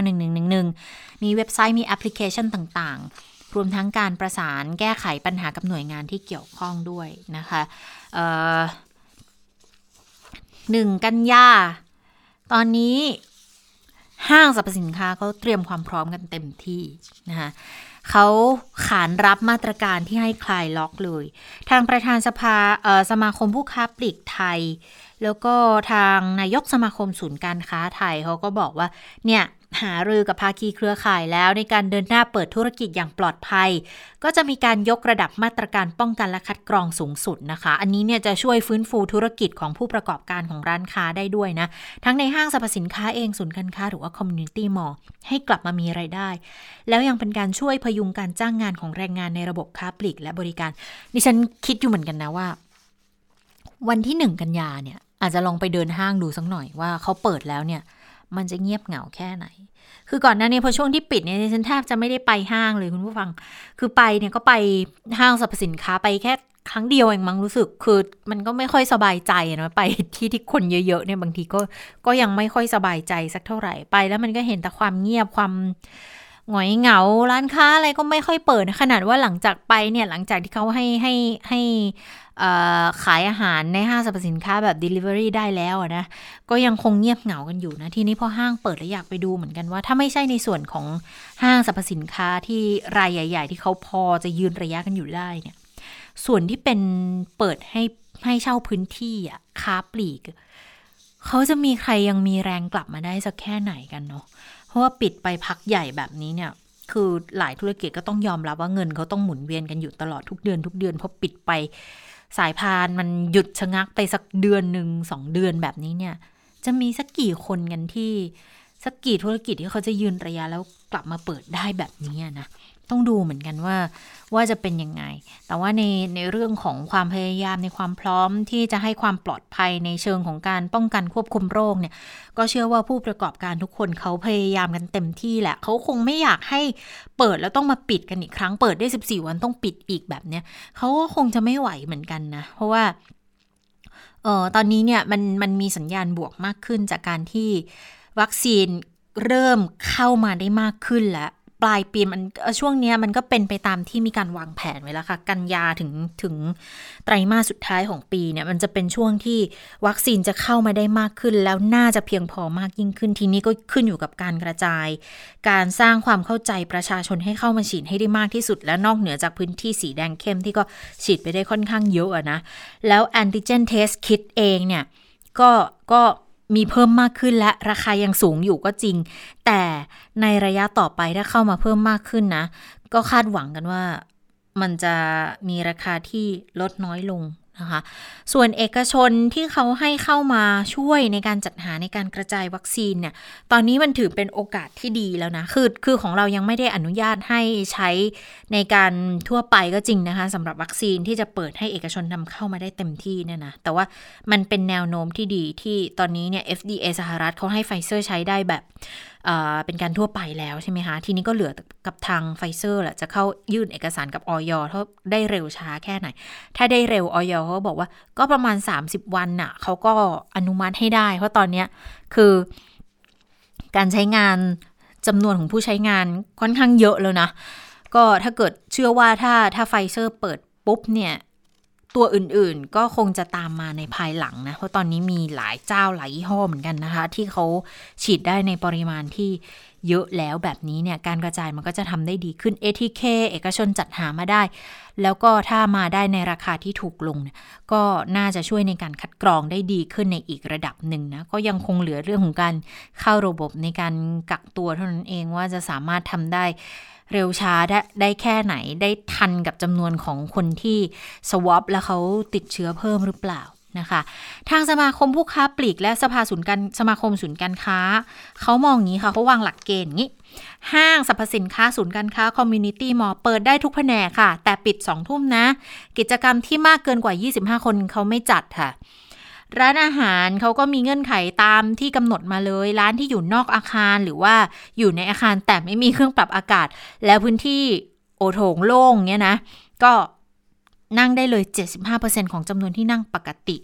1111 มีเว็บไซต์มีแอปพลิเคชันต่างๆ รวมทั้งการประสานแก้ไขปัญหากับหน่วยงานที่เกี่ยวข้องด้วยนะคะหนึ่งกันยาตอนนี้ห้างสรรพสินค้าเขาเตรียมความพร้อมกันเต็มที่นะคะ เขาขานรับมาตรการที่ให้คลายล็อกเลย ทางประธานสภาสมาคมผู้ค้าปลีกไทย แล้วก็ทางนายกสมาคมศูนย์การค้าไทยเขาก็บอกว่าเนี่ย หารือกับภาคีเครือข่ายแล้วในการเดินหน้าเปิดธุรกิจอย่างปลอดภัย ก็จะมีการยกระดับมาตรการป้องกันและคัดกรองสูงสุดนะคะ อันนี้เนี่ยจะช่วยฟื้นฟูธุรกิจของผู้ประกอบการของร้านค้าได้ด้วยนะ ทั้งในห้างสรรพสินค้าเองศูนย์การค้าหรือว่า community mall ให้กลับมามีรายได้ แล้วยังเป็นการช่วยพยุงการจ้างงานของแรงงานในระบบค้าปลีกและบริการดิฉันคิดอยู่เหมือนกันนะว่า วันที่หนึ่งกันยาเนี่ยอาจจะลองไปเดินห้างดูสักหน่อยว่าเขาเปิดแล้วเนี่ย มันจะเงียบเหงาแค่ไหน คือก่อนหน้านี้พอช่วงที่ปิดเนี่ยฉันแทบจะไม่ได้ไปห้างเลยคุณผู้ฟัง คือไปเนี่ยก็ไปห้างสรรพสินค้าไปแค่ครั้งเดียวเองมั้งรู้สึกคือมันก็ไม่ค่อยสบายใจนะไปที่ที่คนเยอะๆเนี่ยบางทีก็ก็ยังไม่ค่อยสบายใจสักเท่าไหร่ไป แล้วมันก็เห็นแต่ความเงียบความ หงอยเหงา ร้านค้าอะไรก็ไม่ค่อยเปิด ขนาดว่าหลังจากไปเนี่ยหลังจากที่เขาให้ให้ให้ขายอาหารในห้างสรรพสินค้าแบบ Delivery ได้แล้วนะ ก็ยังคงเงียบเหงากันอยู่นะ ทีนี้พอห้างเปิดแล้วอยากไปดูเหมือนกันว่า ถ้าไม่ใช่ในส่วนของห้างสรรพสินค้าที่รายใหญ่ ๆ ที่เขาพอจะยืนระยะกันอยู่ได้เนี่ย ส่วนที่เป็นเปิดให้ให้เช่าพื้นที่อะค้าปลีก เขาจะมีใครยังมีแรงกลับมาได้สักแค่ไหนกันเนาะ ราะว่าปิดไปพักใหญ่แบบนี้เนี่ย คือหลายธุรกิจก็ต้องยอมรับว่าเงินเขาต้องหมุนเวียนกันอยู่ตลอดทุกเดือนทุกเดือนพอปิดไป สายพานมันหยุดชะงักไปสักเดือนหนึ่งสองเดือนแบบนี้เนี่ย จะมีสักกี่คนกันที่สักกี่ธุรกิจที่เขาจะยืนระยะแล้วกลับมาเปิดได้แบบนี้นะ ต้องดูเหมือนกันว่าว่าจะเป็นยังไง แต่ว่าในในเรื่องของความพยายามในความพร้อมที่จะให้ความปลอดภัยในเชิงของการป้องกันควบคุมโรคเนี่ย ก็เชื่อว่าผู้ประกอบการทุกคนเขาพยายามกันเต็มที่แหละ เขาคงไม่อยากให้เปิดแล้วต้องมาปิดกันอีกครั้ง เปิดได้ 14 วันต้องปิดอีกแบบเนี้ยเขาก็คงจะไม่ไหวเหมือนกันนะ เพราะว่าเออตอนนี้เนี่ยมันมันมีสัญญาณบวกมากขึ้นจากการที่วัคซีนเริ่มเข้ามาได้มากขึ้นแล้ว ปลายปีมันช่วงนี้มันก็เป็นไปตามที่มีการวางแผนไว้แล้วค่ะ กันยาถึงถึงไตรมาสสุดท้ายของปีเนี่ยมันจะเป็นช่วงที่วัคซีนจะเข้ามาได้มากขึ้น แล้วน่าจะเพียงพอมากยิ่งขึ้นทีนี้ก็ขึ้นอยู่กับการกระจาย การสร้างความเข้าใจประชาชนให้เข้ามาฉีดให้ได้มากที่สุด และนอกเหนือจากพื้นที่สีแดงเข้มที่ก็ฉีดไปได้ค่อนข้างเยอะนะแล้วแอนติเจนเทสคิดเองเนี่ยก็ก็ มีเพิ่มมากขึ้นและราคายังสูงอยู่ก็จริง แต่ในระยะต่อไปถ้าเข้ามาเพิ่มมากขึ้นนะ ก็คาดหวังกันว่ามันจะมีราคาที่ลดน้อยลง นะคะ ส่วนเอกชนที่เขาให้เข้ามาช่วยในการจัดหาในการกระจายวัคซีนเนี่ย ตอนนี้มันถือเป็นโอกาสที่ดีแล้วนะ คือคือของเรายังไม่ได้อนุญาตให้ใช้ในการทั่วไปก็จริงนะคะสำหรับวัคซีนที่จะเปิดให้เอกชนนำเข้ามาได้เต็มที่เนี่ยนะ แต่ว่ามันเป็นแนวโน้มที่ดีที่ตอนนี้เนี่ย FDA สหรัฐเขาให้ไฟเซอร์ใช้ได้แบบ เป็นการทั่วไปแล้วใช่ไหมคะ ทีนี้ก็เหลือกับทางไฟเซอร์แหละจะเข้ายื่นเอกสารกับออยถ้าได้เร็วช้าแค่ไหน ถ้าได้เร็วออยเขาบอกว่าก็ประมาณ 30 วันน่ะเขาก็อนุมัติให้ได้ เพราะตอนนี้คือการใช้งานจำนวนของผู้ใช้งานค่อนข้างเยอะแล้วนะ ก็ถ้าเกิดเชื่อว่าถ้าถ้าไฟเซอร์เปิดปุ๊บเนี่ย ตัวอื่นๆ ก็คงจะตามมาในภายหลังนะ เพราะตอนนี้มีหลายเจ้าหลายยี่ห้อเหมือนกันนะคะ ที่เขาฉีดได้ในปริมาณที่ เยอะแล้วแบบนี้เนี่ยการกระจายมันก็จะทำได้ดีขึ้น ATK เอกชนจัดหามาได้ แล้วก็ถ้ามาได้ในราคาที่ถูกลง ก็น่าจะช่วยในการคัดกรองได้ดีขึ้นในอีกระดับหนึ่งนะ ก็ยังคงเหลือเรื่องของการเข้าระบบในการกักตัวเท่านั้นเองว่าจะสามารถทำได้เร็วช้าได้ได้แค่ไหนได้ทันกับจำนวนของคนที่ swab แล้วเขาติดเชื้อเพิ่มหรือเปล่า นะคะ ทางสมาคมผู้ค้าปลีกและสภาศูนย์การสมาคมศูนย์การค้า เขามองงี้ค่ะเขาวางหลักเกณฑ์งี้ ห้างสรรพสินค้าศูนย์การค้า community mall เปิดได้ทุกแผนกค่ะ แต่ปิด 2 ทุ่มนะ กิจกรรมที่มากเกินกว่า 25 คนเขาไม่จัดค่ะร้านอาหารเขาก็มีเงื่อนไขตามที่กำหนดมาเลย ร้านที่อยู่นอกอาคารหรือว่าอยู่ในอาคารแต่ไม่มีเครื่องปรับอากาศ แล้วพื้นที่โอโถงโล่งเนี้ยนะ ก็ นั่งได้เลย 75%ของจำนวนที่นั่งปกติ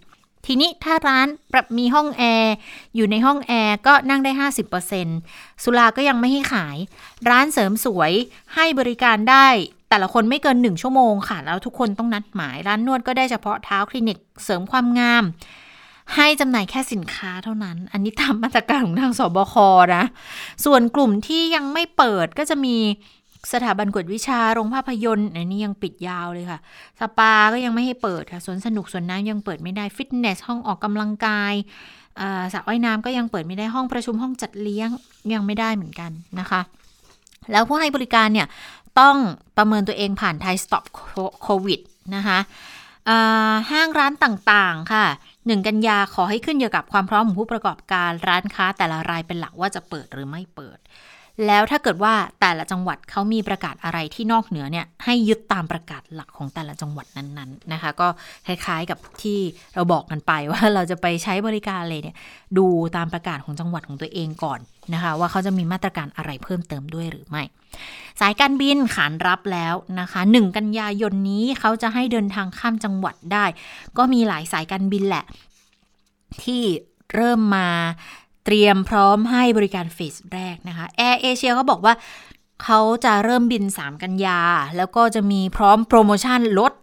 ทีนี้ถ้าร้านปรับมีห้องแอร์อยู่ในห้องแอร์ก็นั่งได้ 50%สุราก็ยังไม่ให้ขาย ร้านเสริมสวยให้บริการได้แต่ละคนไม่เกิน 1 ชั่วโมงค่ะ แล้วทุกคนต้องนัดหมาย ร้านนวดก็ได้เฉพาะเท้าคลินิกเสริมความงาม ให้จำหน่ายแค่สินค้าเท่านั้น อันนี้ตามมาตรการของทางสบคนะ ส่วนกลุ่มที่ยังไม่เปิดก็จะมี สถาบันกวดวิชาโรงภาพยนตร์อันนี้ยังปิดยาวเลยค่ะ สปาก็ยังไม่ให้เปิดค่ะสวนสนุกสวนน้ำยังเปิดไม่ได้ฟิตเนสห้องออกกำลังกายสระว่ายน้ำก็ยังเปิดไม่ได้ห้องประชุมห้องจัดเลี้ยงยังไม่ได้เหมือนกันนะคะ แล้วผู้ให้บริการเนี่ยต้องประเมินตัวเองผ่านไทยสต็อปโควิดนะคะห้างร้านต่างๆ ค่ะหนึ่งกันยาขอให้ขึ้นอยู่กับความพร้อมของผู้ประกอบการร้านค้าแต่ละรายเป็นหลักว่าจะเปิดหรือไม่เปิด แล้วถ้าเกิดว่าแต่ละจังหวัดเขามีประกาศอะไรที่นอกเหนือเนี่ยให้ยึดตามประกาศหลักของแต่ละจังหวัดนั้นๆนะคะ ก็คล้ายๆกับที่เราบอกกันไปว่าเราจะไปใช้บริการเลยเนี่ยดูตามประกาศของจังหวัดของตัวเองก่อนนะคะ ว่าเขาจะมีมาตรการอะไรเพิ่มเติมด้วยหรือไม่ สายการบินขานรับแล้วนะคะหนึ่งกันยายนนี้เขาจะให้เดินทางข้ามจังหวัดได้ ก็มีหลายสายการบินแหละที่เริ่มมา เตรียมพร้อมให้บริการเฟสแรกนะคะแอร์เอเชียเขาบอกว่าเขาจะเริ่มบิน 3 กันยา แล้วก็จะมีพร้อมโปรโมชั่นลด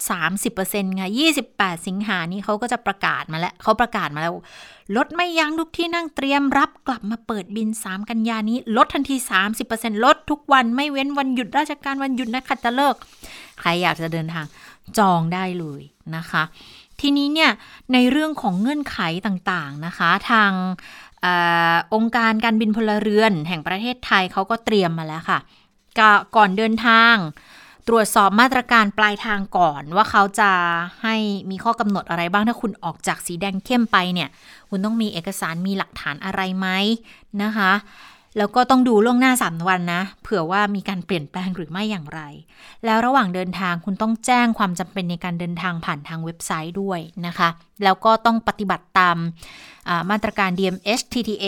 30%ค่ะ 28 สิงหานี้เขาก็จะประกาศมาแล้วเขาประกาศมาแล้ว ลดไม่ยั้งทุกที่นั่งเตรียมรับกลับมาเปิดบิน 3 กันยานี้ ลดทันที 30%ลดทุกวันไม่เว้นวันหยุดราชการวันหยุดนักขัตฤกษ์ใครอยากจะเดินทางจองได้เลยนะคะ ทีนี้เนี่ยในเรื่องของเงื่อนไขต่างๆนะคะ ทาง อองค์การการบินพลเรือนแห่งประเทศไทยเขาก็เตรียมมาแล้วค่ะ ก่อนเดินทาง ตรวจสอบมาตรการปลายทางก่อนว่าเขาจะให้มีข้อกำหนดอะไรบ้างถ้าคุณออกจากสีแดงเข้มไปเนี่ย คุณต้องมีเอกสารมีหลักฐานอะไรไหมนะคะ แล้วก็ต้องดูล่วงหน้าสามวันนะ เผื่อว่ามีการเปลี่ยนแปลงหรือไม่อย่างไร แล้วระหว่างเดินทางคุณต้องแจ้งความจำเป็นในการเดินทางผ่านทางเว็บไซต์ด้วยนะคะ แล้วก็ต้องปฏิบัติตาม มาตรการ DMH TTA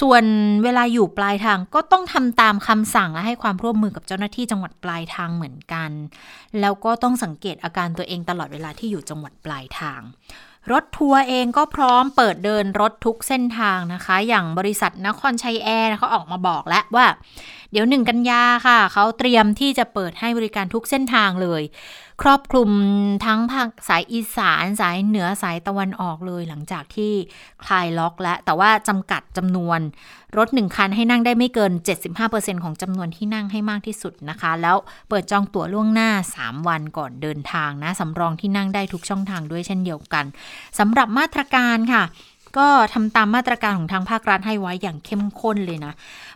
ส่วนเวลาอยู่ปลายทางก็ต้องทำตามคำสั่งและให้ความร่วมมือกับเจ้าหน้าที่จังหวัดปลายทางเหมือนกัน แล้วก็ต้องสังเกตอาการตัวเองตลอดเวลาที่อยู่จังหวัดปลายทาง รถทัวร์เองก็พร้อมเปิดเดินรถทุกเส้นทางนะคะ อย่างบริษัทนครชัยแอร์เขาออกมาบอกแล้วว่า เดี๋ยวหนึ่งกันยาค่ะ เขาเตรียมที่จะเปิดให้บริการทุกเส้นทางเลย ครอบคลุมทั้งภาคสายอีสานสายเหนือสายตะวันออกเลย หลังจากที่คลายล็อกแล้ว แต่ว่าจำกัดจำนวน รถหนึ่งคันให้นั่งได้ไม่เกิน 75%ของจำนวนที่นั่งให้มากที่สุดนะคะ แล้วเปิดจองตั๋วล่วงหน้า 3 วันก่อนเดินทางนะสำรองที่นั่งได้ทุกช่องทางด้วยเช่นเดียวกันสำหรับมาตรการค่ะ ก็ทำตามมาตรการของทางภาครัฐให้ไว้อย่างเข้มข้นเลยนะ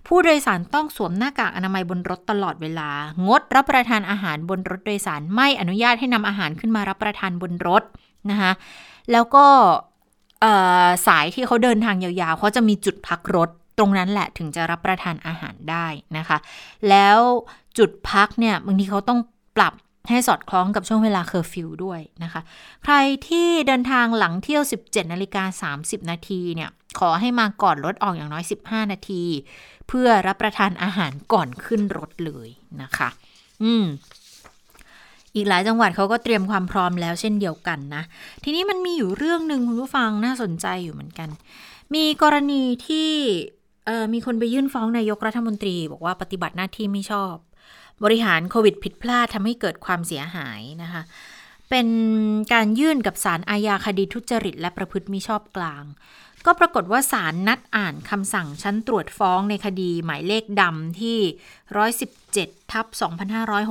ผู้โดยสารต้องสวมหน้ากากอนามัยบนรถตลอดเวลา งดรับประทานอาหารบนรถโดยสารไม่อนุญาตให้นำอาหารขึ้นมารับประทานบนรถนะคะแล้วก็สายที่เขาเดินทางยาวๆเขาจะมีจุดพักรถตรงนั้นแหละถึงจะรับประทานอาหารได้นะคะ แล้วจุดพักเนี่ยบางทีเขาต้องปรับ ให้สอดคล้องกับช่วงเวลาเคอร์ฟิวด้วยนะคะ ใครที่เดินทางหลังเที่ยว 17นาฬิกา30 นาทีเนี่ย ขอให้มาก่อนรถออกอย่างน้อย 15 นาที เพื่อรับประทานอาหารก่อนขึ้นรถเลยนะคะ อืม อีกหลายจังหวัดเขาก็เตรียมความพร้อมแล้วเช่นเดียวกันนะ ทีนี้มันมีอยู่เรื่องหนึ่งคุณผู้ฟังน่าสนใจอยู่เหมือนกัน มีกรณีที่มีคนไปยื่นฟ้องนายกรัฐมนตรี บอกว่าปฏิบัติหน้าที่ไม่ชอบ บริหารโควิดผิดพลาดทำให้เกิดความเสียหายนะคะ เป็นการยื่นกับศาลอาญาคดีทุจริต และประพฤติมิชอบกลาง ก็ปรากฏว่าศาลนัดอ่านคำสั่งชั้นตรวจฟ้องในคดีหมายเลขดำที่ 117ทับ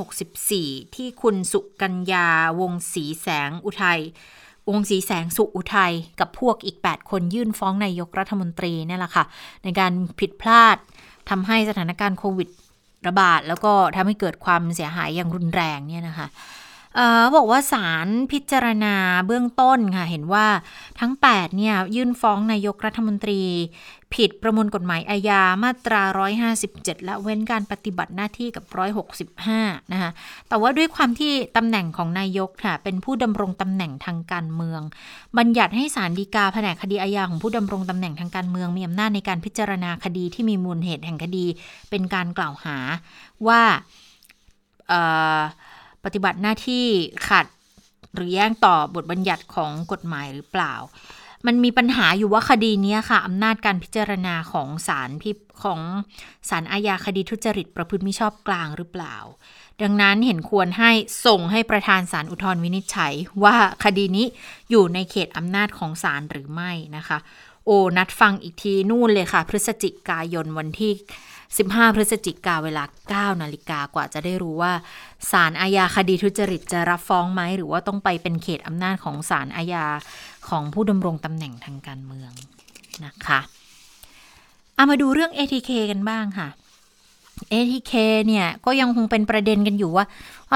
2564 ที่คุณสุกัญญาวงศรีแสงอุทัยวงศรีแสงสุอุทัยกับพวกอีก 8 คนยื่นฟ้องนายกรัฐมนตรีนี่แหละค่ะ ในการผิดพลาดทำให้สถานการณ์โควิด ระบาดแล้วก็ทำให้เกิดความเสียหายอย่างรุนแรงเนี่ยนะคะ บอกว่าศาลพิจารณาเบื้องต้นค่ะ เห็นว่าทั้ง 8 เนี่ย ยื่นฟ้องนายกรัฐมนตรี ผิดประมวลกฎหมายอาญามาตรา 157 และเว้นการปฏิบัติหน้าที่กับ 165 นะคะแต่ว่าด้วยความที่ตำแหน่งของนายกค่ะ เป็นผู้ดำรงตำแหน่งทางการเมือง บัญญัติให้ศาลฎีกาแผนกคดีอาญาของผู้ดำรงตำแหน่งทางการเมืองมีอำนาจในการพิจารณาคดีที่มีมูลเหตุแห่งคดี เป็นการกล่าวหาว่า ปฏิบัติหน้าที่ขัดหรือแย้งต่อบทบัญญัติของกฎหมายหรือเปล่า มันมีปัญหาอยู่ว่าคดีนี้ค่ะอำนาจการพิจารณาของศาลพิของศาลอาญาคดีทุจริตประพฤติมิชอบกลางหรือเปล่า ดังนั้นเห็นควรให้ส่งให้ประธานศาลอุทธรณ์วินิจฉัย ว่าคดีนี้อยู่ในเขตอำนาจของศาลหรือไม่นะคะ โอ้นัดฟังอีกทีนู่นเลยค่ะ พฤศจิกายนวันที่ 15 พฤศจิกาเวลา 9 นาฬิกากว่าจะได้รู้ว่าศาลอาญาคดีทุจริตจะรับฟ้องไหม หรือว่าต้องไปเป็นเขตอำนาจของศาลอาญาของผู้ดำรงตำแหน่งทางการเมืองนะคะเอามาดูเรื่อง ATK กันบ้างค่ะ ATK เนี่ยก็ยังคงเป็นประเด็นกันอยู่ว่า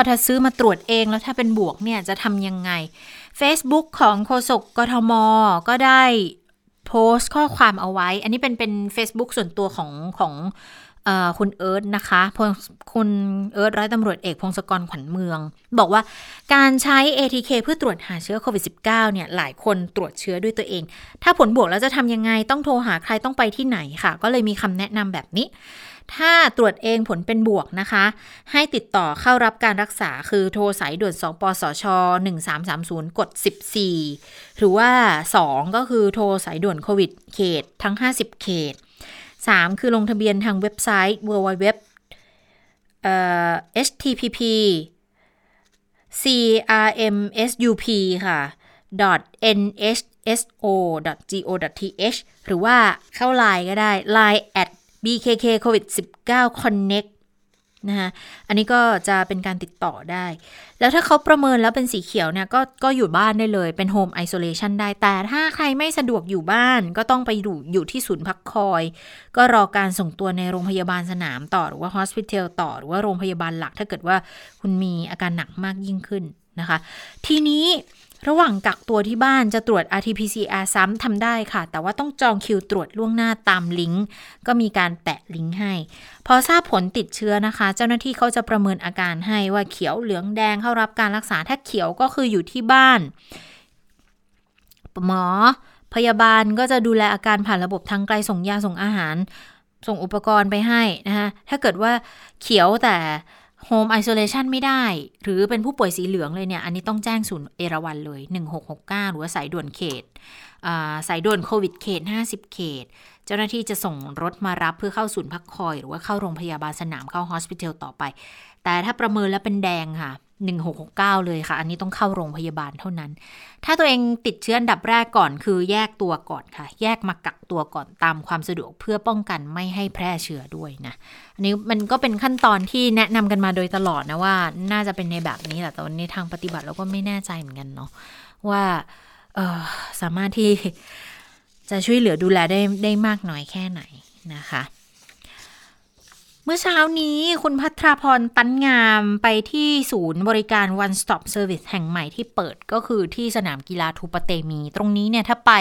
ถ้าซื้อมาตรวจเองแล้วถ้าเป็นบวกเนี่ยจะทำยังไง Facebook ของโฆษกกทม ก็ได้ โพสต์ข้อความเอาไว้ อันนี้เป็นเป็น Facebook ส่วนตัวของของคุณเอิร์ธนะคะคุณเอิร์ธร้อยตำรวจเอกพงศกรขวัญเมือง บอกว่าการใช้ ATK เพื่อตรวจหาเชื้อโควิด -19 เนี่ยหลายคนตรวจเชื้อด้วยตัวเอง ถ้าผลบวกแล้วจะทำยังไงต้องโทรหาใครต้องไปที่ไหนค่ะ ก็เลยมีคำแนะนำแบบนี้ ถ้าตรวจเองผลเป็นบวกนะคะ ให้ติดต่อเข้ารับการรักษาคือโทรสายด่วน 2 ปสช 1330 กด 14 หรือว่า 2 ก็คือโทรสายด่วนโควิดเขตทั้ง 50 เขต 3 คือลงทะเบียนทางเว็บไซต์ www http crmsup ค่ะ nhso.go.th หรือว่าเข้าไลน์ก็ได้ line at bkk covid 19 connect นะคะอันนี้ก็จะเป็นการติดต่อได้ แล้วถ้าเขาประเมินแล้วเป็นสีเขียวเนี่ยก็ก็อยู่บ้านได้เลยเป็น home isolation ได้ แต่ถ้าใครไม่สะดวกอยู่บ้าน ก็ต้องไปอยู่อยู่ที่ศูนย์พักคอย ก็รอการส่งตัวในโรงพยาบาลสนามต่อหรือว่า hospitel ต่อ หรือว่าโรงพยาบาลหลัก ถ้าเกิดว่าคุณมีอาการหนักมากยิ่งขึ้นนะคะ ทีนี้ ระหว่างกักตัวที่บ้านจะตรวจ RT-PCR ซ้ำทำได้ค่ะ แต่ว่าต้องจองคิวตรวจล่วงหน้าตามลิงก์ ก็มีการแปะลิงก์ให้ พอทราบผลติดเชื้อนะคะ เจ้าหน้าที่เขาจะประเมินอาการให้ว่าเขียวเหลืองแดงเข้ารับการรักษา ถ้าเขียวก็คืออยู่ที่บ้าน หมอ พยาบาลก็จะดูแลอาการผ่านระบบทางไกลส่งยาส่งอาหาร ส่งอุปกรณ์ไปให้นะคะถ้าเกิดว่าเขียวแต่ โฮมไอโซเลชันไม่ได้ หรือเป็นผู้ป่วยสีเหลืองเลยเนี่ย อันนี้ต้องแจ้งศูนย์เอราวันเลย 1669 หรือว่าสายด่วนเขตสายด่วนโควิดเขต 50 เขต เจ้าหน้าที่จะส่งรถมารับเพื่อเข้าศูนย์พักคอย หรือว่าเข้าโรงพยาบาลสนามเข้าฮอสพิทอลต่อไป แต่ถ้าประเมินแล้วเป็นแดงค่ะ 1669 เลยค่ะ อันนี้ต้องเข้าโรงพยาบาลเท่านั้น ถ้าตัวเองติดเชื้ออันดับแรกก่อนคือแยกตัวก่อนค่ะ แยกมากักตัวก่อนตามความสะดวกเพื่อป้องกันไม่ให้แพร่เชื้อด้วยนะ อันนี้มันก็เป็นขั้นตอนที่แนะนำกันมาโดยตลอดนะว่า น่าจะเป็นในแบบนี้แหละแต่วันนี้ทางปฏิบัติเราก็ไม่แน่ใจเหมือนกันเนาะว่าสามารถที่จะช่วยเหลือดูแลได้ได้มากน้อยแค่ไหนนะคะ เมื่อเช้านี้คุณพัทรพรตันงามไปที่ศูนย์บริการ One Stop Service แห่งใหม่ที่เปิดก็คือที่สนามกีฬาทูปเตมี ตรงนี้เนี่ยถ้าไป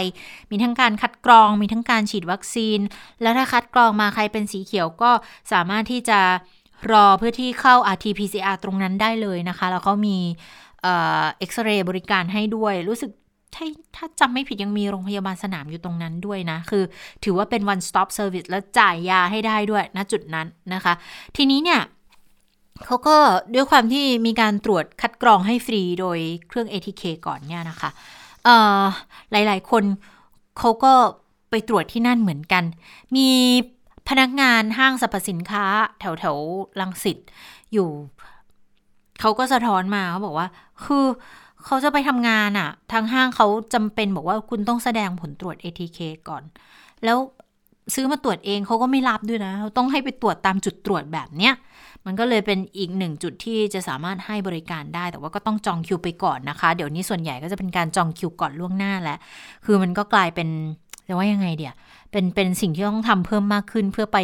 มีทั้งการคัดกรองมีทั้งการฉีดวัคซีน แล้วถ้าคัดกรองมาใครเป็นสีเขียวก็สามารถที่จะรอเพื่อที่เข้า RT-PCR ตรงนั้นได้เลยนะคะ แล้วเขามีเอ็กซเรย์บริการให้ด้วยรู้สึก ถ้าถ้าจำไม่ผิดยังมีโรงพยาบาลสนามอยู่ตรงนั้นด้วยนะ คือถือว่าเป็น one stop service แล้วจ่ายยาให้ได้ด้วยณจุดนั้นนะคะ ทีนี้เนี่ยเขาก็ด้วยความที่มีการตรวจคัดกรองให้ฟรีโดยเครื่อง ATK ก่อนเนี่ยนะคะหลายๆ คนเขาก็ไปตรวจที่นั่นเหมือนกัน มีพนักงานห้างสรรพสินค้า แถวแถวลังสิตอยู่ เขาก็สะท้อนมาเขาบอกว่า คือ เขาจะไปทำงานอะ่ะ ทางห้างเขาจำเป็นบอกว่าคุณต้องแสดงผลตรวจ ATK ก่อน แล้วซื้อมาตรวจเองเขาก็ไม่รับด้วยนะเขาต้องให้ไปตรวจตามจุดตรวจแบบเนี้ย มันก็เลยเป็นอีกหนึ่งจุดที่จะสามารถให้บริการได้ แต่ว่าก็ต้องจองคิวไปก่อนนะคะ เดี๋ยวนี้ส่วนใหญ่ก็จะเป็นการจองคิวก่อนล่วงหน้าแล้ว คือมันก็กลายเป็นจะว่ายังไงเดี๋ย เป็นเป็นสิ่งที่ต้องทำเพิ่มมากขึ้นเพื่อไป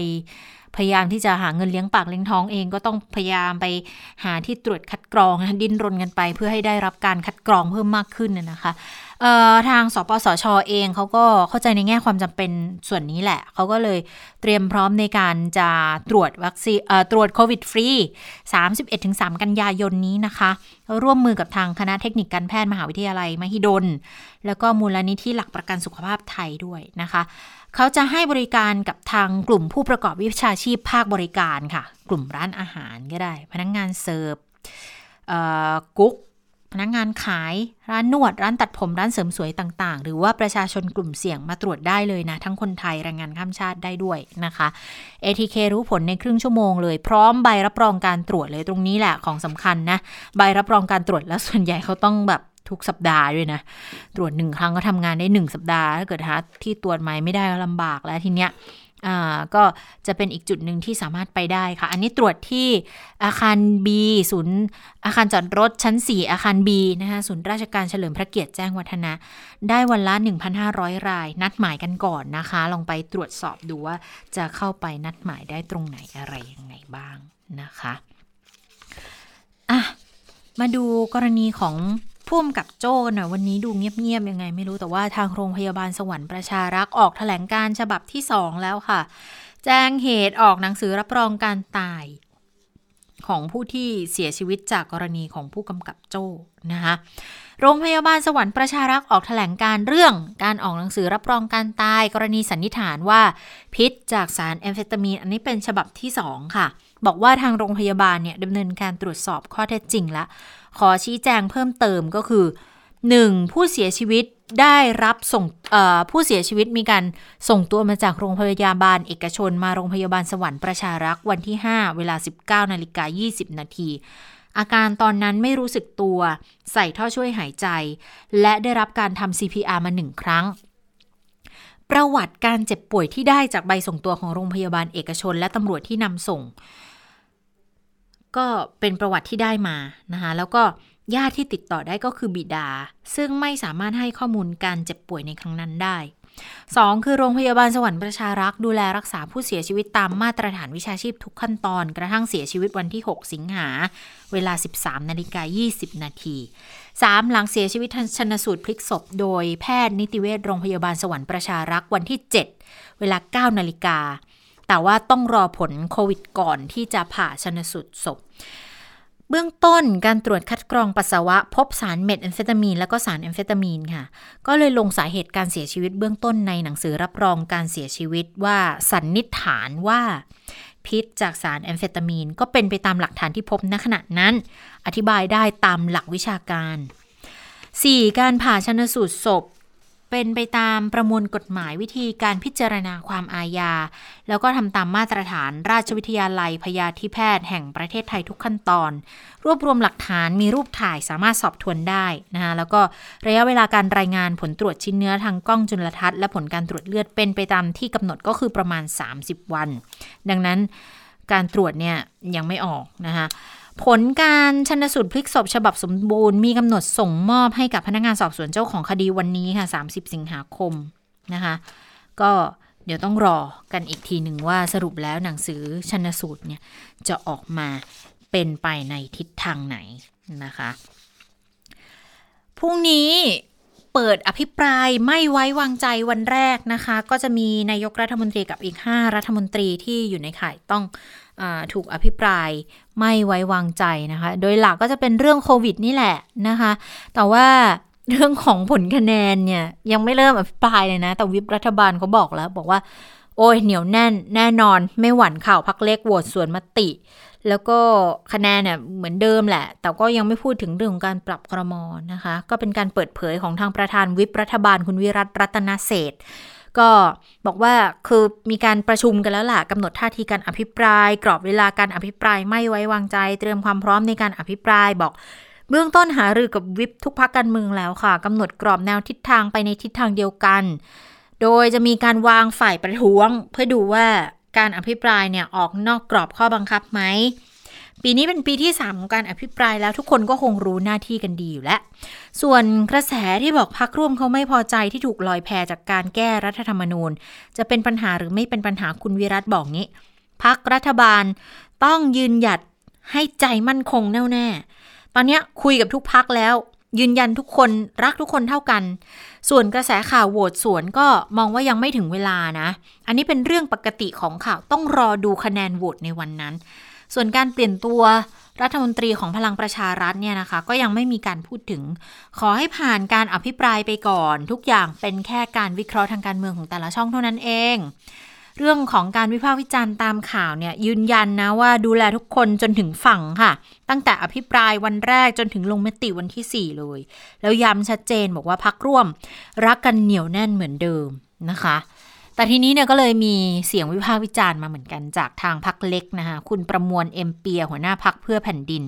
พยายามที่จะหาเงินเลี้ยงปากเลี้ยงท้องเองก็ต้องพยายามไปหาที่ตรวจคัดกรองดิ้นรนกันไป เพื่อให้ได้รับการคัดกรองเพิ่มมากขึ้นนะคะ ทางสปสชอเองเขาก็เข้าใจในแง่ความจำเป็นส่วนนี้แหละ เขาก็เลยเตรียมพร้อมในการจะตรวจวัคซีนตรวจโควิดฟรี 31-3 กันยายนนี้นะคะ ร่วมมือกับทางคณะเทคนิคการแพทย์มหาวิทยาลัยมหิดล แล้วก็มูลนิธิหลักประกันสุขภาพไทยด้วยนะคะเขาจะให้บริการกับทางกลุ่มผู้ประกอบวิชาชีพภาคบริการค่ะ กลุ่มร้านอาหารก็ได้ พนักงงานเสิร์ฟกุ๊ก พนักงงานขายร้านนวดร้านตัดผมร้านเสริมสวยต่างๆ หรือว่าประชาชนกลุ่มเสี่ยงมาตรวจได้เลยนะ ทั้งคนไทยแรงงานข้ามชาติได้ด้วยนะคะ ATK รู้ผลในครึ่งชั่วโมงเลย พร้อมใบรับรองการตรวจเลยตรงนี้แหละของสำคัญนะ ใบรับรองการตรวจแล้วส่วนใหญ่เขาต้องแบบทุกสัปดาห์ด้วยนะ ตรวจหนึ่งครั้งก็ทำงานได้หนึ่งสัปดาห์ถ้าเกิดหาที่ตรวจใหม่ไม่ได้ก็ลำบากแล้วทีเนี้ย อ่าก็จะเป็นอีกจุดหนึ่งที่สามารถไปได้ค่ะ อันนี้ตรวจที่อาคาร B ศูนย์อาคารจอดรถชั้น 4 อาคาร B นะคะศูนย์ราชการเฉลิมพระเกียรติแจ้งวัฒนะ ได้วันละ 1,500 ราย นัดหมายกันก่อนนะคะ ลองไปตรวจสอบดูว่าจะเข้าไปนัดหมายได้ตรงไหนอะไรยังไงบ้างนะคะอะมาดูกรณีของ พุ่มกับโจ้นะวันนี้ดูเงียบๆยังไงไม่รู้แต่ว่าทางโรงพยาบาลสวรรค์ประชารักษ์ออกถแถลงการฉบับที่สองแล้วค่ะ แจ้งเหตุออกหนังสือรับรองการตาย ของผู้ที่เสียชีวิตจากกรณีของผู้กำกับโจ้นะคะโรงพยาบาลสวรรค์ประชารักษ์ออกถแถลงการเรื่องการออกหนังสือรับรองการตาย กรณีสันนิษฐานว่าพิษจากสารแอมเฟตามีน อันนี้เป็นฉบับที่ 2 ค่ะ บอกว่าทางโรงพยาบาลเนี่ยดำเนินการตรวจสอบข้อเท็จจริงแล้ว ขอชี้แจงเพิ่มเติมก็คือ 1. ผู้เสียชีวิตได้รับส่งผู้เสียชีวิตมีการส่งตัวมาจากโรงพยาบาลเอกชน มาโรงพยาบาลสวรรค์ประชารักษ์วันที่ 5 เวลา 19นาฬิกา20 นาทีอาการตอนนั้นไม่รู้สึกตัว ใส่ท่อช่วยหายใจ และได้รับการทำ CPR มาหนึ่งครั้ง ประวัติการเจ็บป่วยที่ได้จากใบส่งตัวของโรงพยาบาลเอกชน และตำรวจที่นำส่ง ก็เป็นประวัติที่ได้มานะคะแล้วก็ญาติที่ติดต่อได้ก็คือบิดา ซึ่งไม่สามารถให้ข้อมูลการเจ็บป่วยในครั้งนั้นได้ 2. คือโรงพยาบาลสวรรค์ประชารักษ์ดูแลรักษาผู้เสียชีวิตตามมาตรฐานวิชาชีพทุกขั้นตอน กระทั่งเสียชีวิตวันที่ 6 สิงหา เวลา 13นาฬิกา20 นาที 3. หลังเสียชีวิตชนสูตรพลิกศพ โดยแพทย์นิติเวชโรงพยาบาลสวรรค์ประชารักษ์วันที่ 7 เวลา 9 นาฬิกา แต่ว่าต้องรอผลโควิดก่อนที่จะผ่าชนสูตรศพ เบื้องต้นการตรวจคัดกรองปัสสาวะ พบสารเม็ดแอมเฟตามีน และก็สารแอมเฟตามีนค่ะ ก็เลยลงสาเหตุการเสียชีวิตเบื้องต้นในหนังสือรับรองการเสียชีวิตว่าสันนิษฐานว่าพิษจากสารแอมเฟตามีน ก็เป็นไปตามหลักฐานที่พบณขณะนั้น อธิบายได้ตามหลักวิชาการ 4. การผ่าชนสูตรศพ เป็นไปตามประมวลกฎหมายวิธีการพิจารณาความอาญา แล้วก็ทำตามมาตรฐานราชวิทยาลัยพยาธิแพทย์แห่งประเทศไทยทุกขั้นตอน รวบรวมหลักฐานมีรูปถ่ายสามารถสอบทวนได้นะคะแล้วก็ระยะเวลาการรายงานผลตรวจชิ้นเนื้อทางกล้องจุลทรรศน์และผลการตรวจเลือดเป็นไปตามที่กำหนดก็คือประมาณ 30 วัน ดังนั้นการตรวจเนี่ยยังไม่ออกนะคะ ผลการชนสูตรพลิกศพฉบับสมบูรณ์มีกำหนดส่งมอบให้กับพนักงานสอบสวนเจ้าของคดีวันนี้ค่ะ 30 สิงหาคมนะคะ ก็เดี๋ยวต้องรอกันอีกทีหนึ่งว่าสรุปแล้วหนังสือชนสูตรเนี่ยจะออกมาเป็นไปในทิศทางไหนนะคะ พรุ่งนี้เปิดอภิปรายไม่ไว้วางใจวันแรกนะคะ ก็จะมีนายกรัฐมนตรีกับอีก 5 รัฐมนตรีที่อยู่ในข่ายต้อง ถูกอภิปรายไม่ไว้วางใจนะคะ โดยหลักก็จะเป็นเรื่องโควิดนี่แหละนะคะ แต่ว่าเรื่องของผลคะแนนเนี่ยยังไม่เริ่มอภิปรายเลยนะ แต่วิปรัฐบาลเขาบอกแล้ว บอกว่า โอ้ยเหนียวแน่นแน่นอนไม่หวั่นข่าวพักเล็กโหวตส่วนมติ แล้วก็คะแนนเนี่ยเหมือนเดิมแหละ แต่ก็ยังไม่พูดถึงเรื่องของการปรับครมนะคะ ก็เป็นการเปิดเผยของทางประธานวิปรัฐบาลคุณวิรัตรัตนเศษ ก็บอกว่าคือมีการประชุมกันแล้วล่ะกำหนดท่าทีการอภิปราย กรอบเวลาการอภิปรายไม่ไว้วางใจ เตรียมความพร้อมในการอภิปรายบอกเบื้องต้นหารือกับวิปทุกพักการเมืองแล้วค่ะกำหนดกรอบแนวทิศทางไปในทิศทางเดียวกัน โดยจะมีการวางฝ่ายประท้วง เพื่อดูว่าการอภิปรายเนี่ยออกนอกกรอบข้อบังคับไหม ปีนี้เป็นปีที่ 3 ของการอภิปรายแล้วทุกคนก็คงรู้หน้าที่กันดีอยู่แล้ว ส่วนกระแสที่บอกพักร่วมเขาไม่พอใจที่ถูกลอยแพจากการแก้รัฐธรรมนูญ จะเป็นปัญหาหรือไม่เป็นปัญหาคุณวิรัตบอกงี้พักรัฐบาลต้องยืนหยัดให้ใจมั่นคงแน่วแน่ ตอนนี้คุยกับทุกพักแล้ว ยืนยันทุกคนรักทุกคนเท่ากัน ส่วนกระแสข่าวโหวตสวนก็มองว่ายังไม่ถึงเวลานะ อันนี้เป็นเรื่องปกติของข่าวต้องรอดูคะแนนโหวตในวันนั้น ส่วนการเปลี่ยนตัวรัฐมนตรีของพลังประชารัฐเนี่ยนะคะ ก็ยังไม่มีการพูดถึง ขอให้ผ่านการอภิปรายไปก่อน ทุกอย่างเป็นแค่การวิเคราะห์ทางการเมืองของแต่ละช่องเท่านั้นเอง เรื่องของการวิพากษ์วิจารณ์ตามข่าวเนี่ยยืนยันนะว่าดูแลทุกคนจนถึงฝั่งค่ะ ตั้งแต่อภิปรายวันแรกจนถึงลงมติวันที่ 4 เลย แล้วย้ำชัดเจนบอกว่าพักร่วม รักกันเหนียวแน่นเหมือนเดิมนะคะ แต่ทีนี้เนี่ยก็เลยมีเสียงวิพากษ์วิจารณ์มาเหมือนกันจากทางพรรคเล็กนะคะคุณประมวลเอมเปียหัวหน้าพรรคเพื่อแผ่นดิน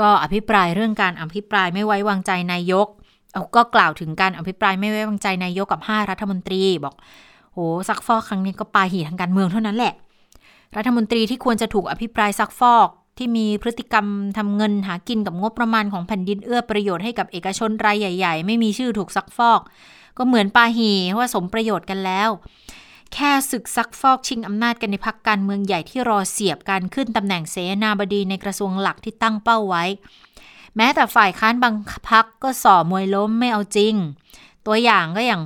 ก็อภิปรายเรื่องการอภิปรายไม่ไว้วางใจนายกเอาก็กล่าวถึงการอภิปรายไม่ไว้วางใจนายกกับ 5 รัฐมนตรีบอกโหซักฟอกครั้งนี้ก็ปาหี่ทางการเมืองเท่านั้นแหละ รัฐมนตรีที่ควรจะถูกอภิปรายซักฟอกที่มีพฤติกรรมทำเงินหากินกับงบประมาณของแผ่นดินเอื้อประโยชน์ให้กับเอกชนรายใหญ่ ๆ ไม่มีชื่อถูกซักฟอก ก็เหมือนปาหีว่าสมประโยชน์กันแล้ว แค่ศึกซักฟอกชิงอำนาจกันในพักการเมืองใหญ่ที่รอเสียบการขึ้นตำแหน่งเสนาบดีในกระทรวงหลักที่ตั้งเป้าไว้ แม้แต่ฝ่ายค้านบางพักก็ส่อมวยล้มไม่เอาจริง ตัวอย่างก็อย่าง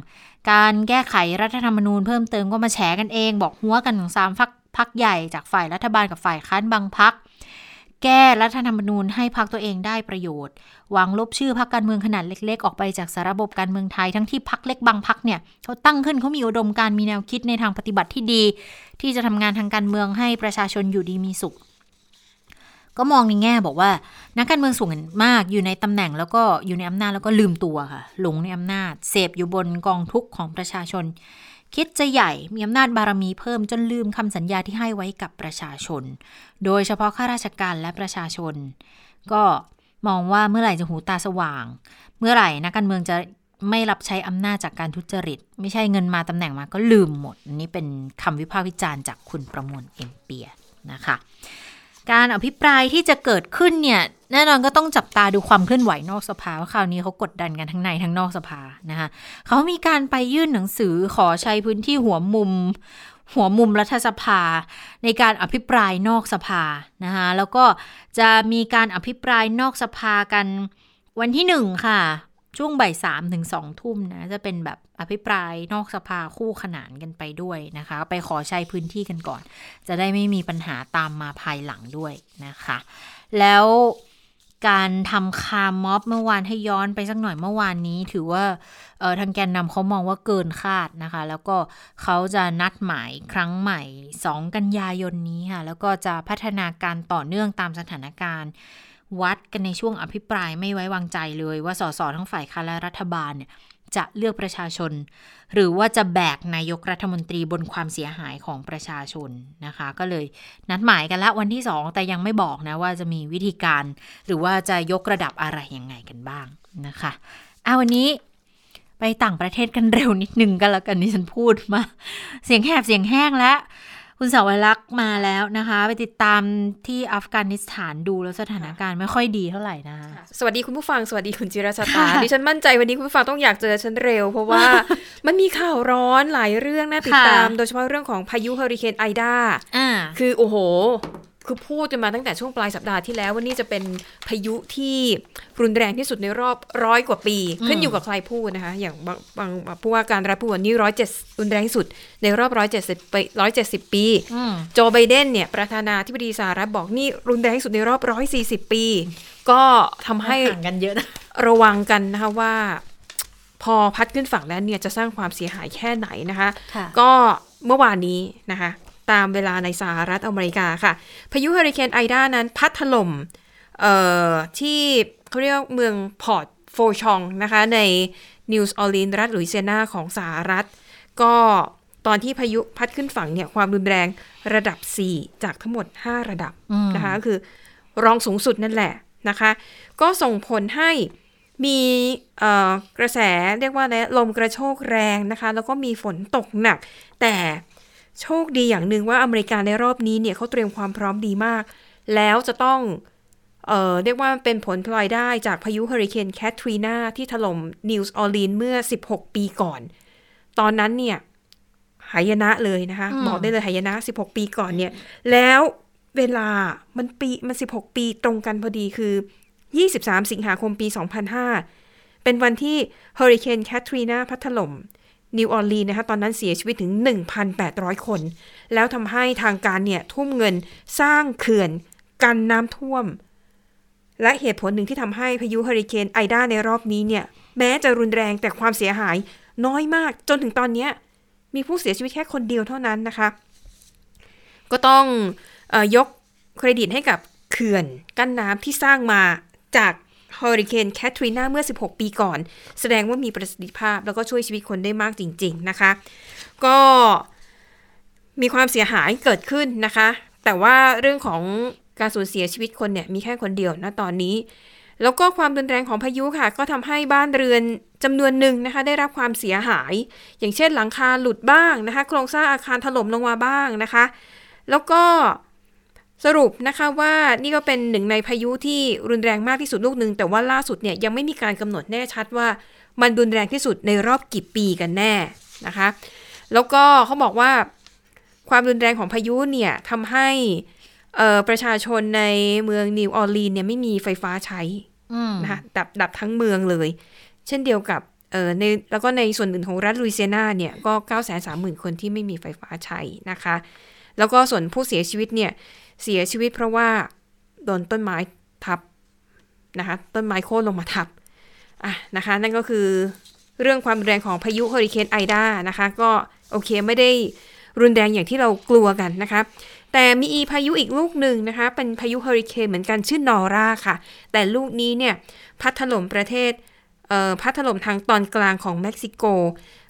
การแก้ไขรัฐธรรมนูญเพิ่มเติมก็มาแฉกันเอง บอกหัวกันของสามพักพักใหญ่จากฝ่ายรัฐบาลกับฝ่ายค้านบางพัก แก้รัฐธรรมนูญให้พรรคตัวเองได้ประโยชน์วางลบชื่อพรรคการเมืองขนาดเล็ก ๆ ออกไปจากสารบบการเมืองไทย ทั้งที่พรรคเล็กบางพรรคเนี่ยเขาตั้งขึ้นเขามีอุดมการมีแนวคิดในทางปฏิบัติที่ดี ที่จะทำงานทางการเมืองให้ประชาชนอยู่ดีมีสุข ก็มองในแง่บอกว่า นักการเมืองสูงมากอยู่ในตำแหน่งแล้วก็อยู่ในอำนาจแล้วก็ลืมตัวค่ะหลงในอำนาจ เสพอยู่บนกองทุกข์ของประชาชน คิดจะใหญ่มีอำนาจบารมีเพิ่มจนลืมคำสัญญาที่ให้ไว้กับประชาชน โดยเฉพาะข้าราชการและประชาชน ก็มองว่าเมื่อไหร่จะหูตาสว่าง เมื่อไหร่นักการเมืองจะไม่รับใช้อำนาจจากการทุจริต ไม่ใช่เงินมาตำแหน่งมาก็ลืมหมด นี่เป็นคำวิพากษ์วิจารณ์จากคุณประมวลเอ็มเปียนะคะ การอภิปรายที่จะเกิดขึ้นเนี่ยแน่นอนก็ต้องจับตาดูความเคลื่อนไหวนอกสภาว่าคราวนี้เขากดดันกันทั้งในทั้งนอกสภานะคะเขามีการไปยื่นหนังสือขอใช้พื้นที่หัวมุม หัวมุมรัฐสภา ในการอภิปรายนอกสภานะคะแล้วก็จะมีการอภิปรายนอกสภากันวันที่หนึ่งค่ะ ช่วงบ่ายสามถึงสองทุ่มนะ จะเป็นแบบอภิปรายนอกสภาคู่ขนานกันไปด้วยนะคะ ไปขอใช้พื้นที่กันก่อน จะได้ไม่มีปัญหาตามมาภายหลังด้วยนะคะ แล้วการทำคาร์ม็อบเมื่อวานให้ย้อนไปสักหน่อยเมื่อวานนี้ ถือว่าทางแกนนำเขามองว่าเกินคาดนะคะ แล้วก็เขาจะนัดหมายครั้งใหม่ 2 กันยายนนี้ค่ะ แล้วก็จะพัฒนาการต่อเนื่องตามสถานการณ์ วัดกันในช่วงอภิปรายไม่ไว้วางใจเลย ว่าสสทั้งฝ่ายค้านและรัฐบาลเนี่ยจะเลือกประชาชน หรือว่าจะแบกนายกรัฐมนตรีบนความเสียหายของประชาชนนะคะ ก็เลยนัดหมายกันละวันที่สองแต่ยังไม่บอกนะว่าจะมีวิธีการ หรือว่าจะยกระดับอะไรยังไงกันบ้างนะคะเอาวันนี้ไปต่างประเทศกันเร็วนิดนึงกันแล้วกันนี่ฉันพูดมา เสียงแหบเสียงแห้งแล้ว คุณสาวรักษ์มาแล้วนะคะ ไปติดตามที่อัฟกานิสถานดูแล้วสถานการณ์ไม่ค่อยดีเท่าไหร่นะคะสวัสดีคุณผู้ฟังสวัสดีคุณจิรชาตาดิฉันมั่นใจวันนี้คุณผู้ฟังต้องอยากเจอฉันเร็ว เพราะว่ามันมีข่าวร้อนหลายเรื่องน่าติดตามค่ะโดยเฉพาะเรื่องของพายุเฮอริเคนไอดาอ่าคือโอ้โห คือพูดกันมาตั้งแต่ช่วงปลายสัปดาห์ที่แล้วว่านี่จะเป็นพายุที่รุนแรงที่สุดในรอบร้อยกว่าปีอืมขึ้นอยู่กับใครพูดนะคะ อย่างบางบางบางผู้ว่าการรัฐพูดว่านี่ร้อยเจ็ดรุนแรงที่สุด ในรอบร้อยเจ็ดสิบปีร้อยเจ็ดสิบปีอืมโจไบเดนเนี่ยประธานาธิบดีสหรัฐบอกนี่รุนแรงที่สุดในรอบร้อยสี่สิบปี ก็ทำให้ห่างกันเยอะนะระวังกันนะคะว่า พอพัดขึ้นฝั่งแล้วเนี่ยจะสร้างความเสียหายแค่ไหนนะคะค่ะก็เมื่อวานนี้นะคะ ตามเวลาในสหรัฐอเมริกาค่ะ พายุเฮอริเคนไอดานั้นพัดถล่มเอ่อที่เขาเรียกว่าเมืองพอร์ตโฟชองนะคะ ในนิวส์ออร์ลีนรัฐหลุยเซียนาของสหรัฐ ก็ตอนที่พายุพัดขึ้นฝั่งเนี่ย ความรุนแรงระดับ 4 จากทั้งหมด 5 ระดับอืมนะคะก็คือรองสูงสุดนั่นแหละนะคะ ก็ส่งผลให้มีเอ่อกระแสเรียกว่าอะไรลมกระโชกแรงนะคะ แล้วก็มีฝนตกหนัก แต่ โชคดีอย่างหนึ่งว่าอเมริกาในรอบนี้เนี่ยเขาเตรียมความพร้อมดีมาก แล้วจะต้องเอ่อเรียกว่าเป็นผลพลอยได้จากพายุเฮอริเคนแคทรีนาที่ถล่มนิวส์ออร์ลีนเมื่อ 16 ปีก่อน ตอนนั้นเนี่ยหายนะเลยนะคะอืมบอกได้เลยหายนะ 16 ปีก่อนเนี่ย แล้วเวลามันปีมัน 16 ปีตรงกันพอดีคือ 23 สิงหาคมปี 2005 เป็นวันที่เฮอริเคนแคทรีนาพัดถล่ม นิวออร์ลีนนะคะตอนนั้นเสียชีวิตถึง 1,800 คน แล้วทำให้ทางการเนี่ยทุ่มเงินสร้างเขื่อนกันน้ำท่วม และเหตุผลหนึ่งที่ทำให้พายุเฮอริเคนไอดาในรอบนี้เนี่ยแม้จะรุนแรงแต่ความเสียหายน้อยมากจนถึงตอนนี้มีผู้เสียชีวิตแค่คนเดียวเท่านั้นนะคะ ก็ต้องเออยกเครดิตให้กับเขื่อนกั้นน้ำที่สร้างมาจาก เฮอริเคนแคทรีนาเมื่อ 16 ปีก่อน แสดงว่ามีประสิทธิภาพแล้วก็ช่วยชีวิตคนได้มากจริง ๆ นะคะ ก็มีความเสียหายเกิดขึ้นนะคะ แต่ว่าเรื่องของการสูญเสียชีวิตคนเนี่ยมีแค่คนเดียวนะตอนนี้ แล้วก็ความรุนแรงของพายุค่ะ ก็ทำให้บ้านเรือนจำนวนหนึ่งนะคะ ได้รับความเสียหาย อย่างเช่นหลังคาหลุดบ้างนะคะ โครงสร้างอาคารถล่มลงมาบ้างนะคะ แล้วก็ สรุปนะคะว่านี่ก็เป็นหนึ่งในพายุที่รุนแรงมากที่สุดลูกหนึ่งแต่ว่าล่าสุดเนี่ยยังไม่มีการกำหนดแน่ชัดว่ามันรุนแรงที่สุดในรอบกี่ปีกันแน่นะคะ แล้วก็เขาบอกว่าความรุนแรงของพายุเนี่ยทำให้เอ่อประชาชนในเมืองนิวออร์ลีนเนี่ยไม่มีไฟฟ้าใช้อืมนะคะดับดับทั้งเมืองเลย เช่นเดียวกับเอ่อในแล้วก็ในส่วนอื่นของรัฐลุยเซียนาเนี่ยก็ 9 3 0 0 0 0 คนที่ไม่มีไฟฟ้าใช้นะคะ แล้วก็ส่วนผู้เสียชีวิตเนี่ย เสียชีวิตเพราะว่าโดนต้นไม้ทับนะคะต้นไม้โค่นลงมาทับอะนะคะ นั่นก็คือเรื่องความรุนแรงของพายุเฮอริเคนไอดานะคะ ก็โอเคไม่ได้รุนแรงอย่างที่เรากลัวกันนะคะ แต่มีอีพายุอีกลูกหนึ่งนะคะ เป็นพายุเฮอริเคนเหมือนกันชื่อนอร่าค่ะ แต่ลูกนี้เนี่ยพัดถล่มประเทศเอ่อพัดถล่มทางตอนกลางของเม็กซิโก